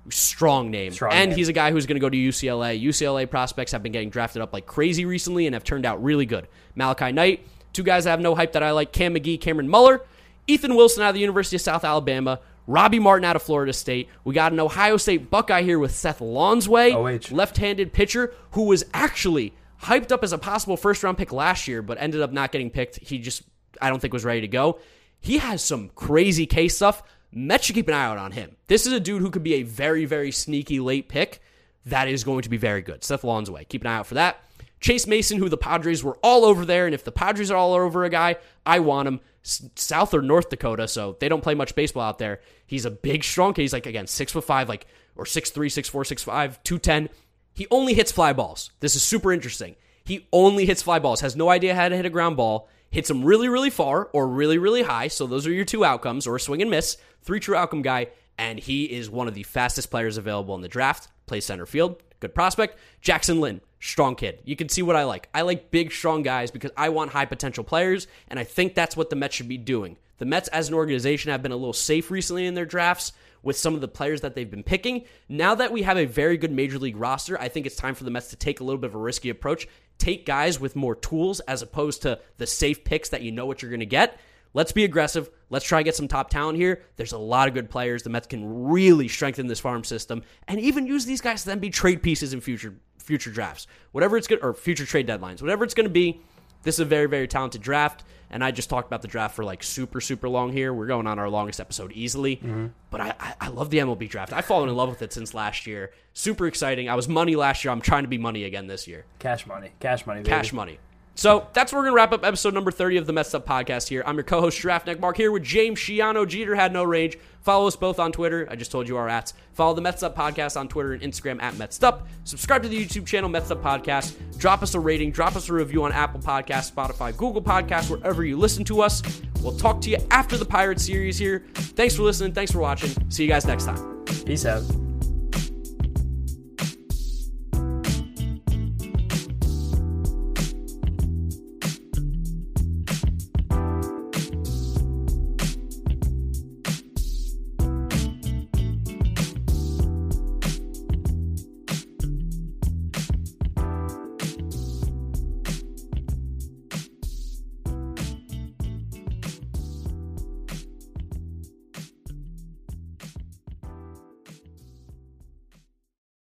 strong name. Strong and name. he's a guy who's going to go to UCLA. UCLA prospects have been getting drafted up like crazy recently and have turned out really good. Malachi Knight, two guys that have no hype that I like Cam McGee, Cameron Muller, Ethan Wilson out of the University of South Alabama. Robby Martin out of Florida State. We got an Ohio State Buckeye here with Seth Lonsway, OH. left-handed pitcher who was actually hyped up as a possible first-round pick last year, but ended up not getting picked. He just, I don't think, was ready to go. He has some crazy case stuff. Mets should keep an eye out on him. This is a dude who could be a very, very sneaky late pick. That is going to be very good. Seth Lonsway. Keep an eye out for that. Chase Mason, who the Padres were all over there, and if the Padres are all over a guy, I want him. South or North Dakota, so they don't play much baseball out there. He's a big, strong kid. He's like again six foot five, like or six three, six four, six five, two ten. He only hits fly balls. This is super interesting. He only hits fly balls. Has no idea how to hit a ground ball. Hits them really, really far or really, really high. So those are your two outcomes, or swing and miss. Three true outcome guy, and he is one of the fastest players available in the draft. Plays center field. Good prospect. Jackson Lynn, strong kid. You can see what I like. I like big, strong guys because I want high potential players, and I think that's what the Mets should be doing. The Mets, as an organization, have been a little safe recently in their drafts with some of the players that they've been picking. Now that we have a very good major league roster, I think it's time for the Mets to take a little bit of a risky approach. Take guys with more tools as opposed to the safe picks that you know what you're going to get. Let's be aggressive. Let's try and get some top talent here. There's a lot of good players. The Mets can really strengthen this farm system and even use these guys to then be trade pieces in future future drafts. Whatever it's good or future trade deadlines. Whatever it's going to be, this is a very very talented draft. And I just talked about the draft for like super, super long here. We're going on our longest episode easily. Mm-hmm. But I, I, I love the MLB draft. I've fallen in love with it since last year. Super exciting. I was money last year. I'm trying to be money again this year. Cash money. Cash money. Baby. Cash money. So that's where we're going to wrap up episode number 30 of the Mets Up Podcast here. I'm your co host, Draftneck Mark, here with James Shiano. Jeter had no range. Follow us both on Twitter. I just told you our ats. Follow the Mets Up Podcast on Twitter and Instagram at Mets Up. Subscribe to the YouTube channel, Mets Up Podcast. Drop us a rating. Drop us a review on Apple Podcasts, Spotify, Google Podcasts, wherever you listen to us. We'll talk to you after the Pirates series here. Thanks for listening. Thanks for watching. See you guys next time. Peace out.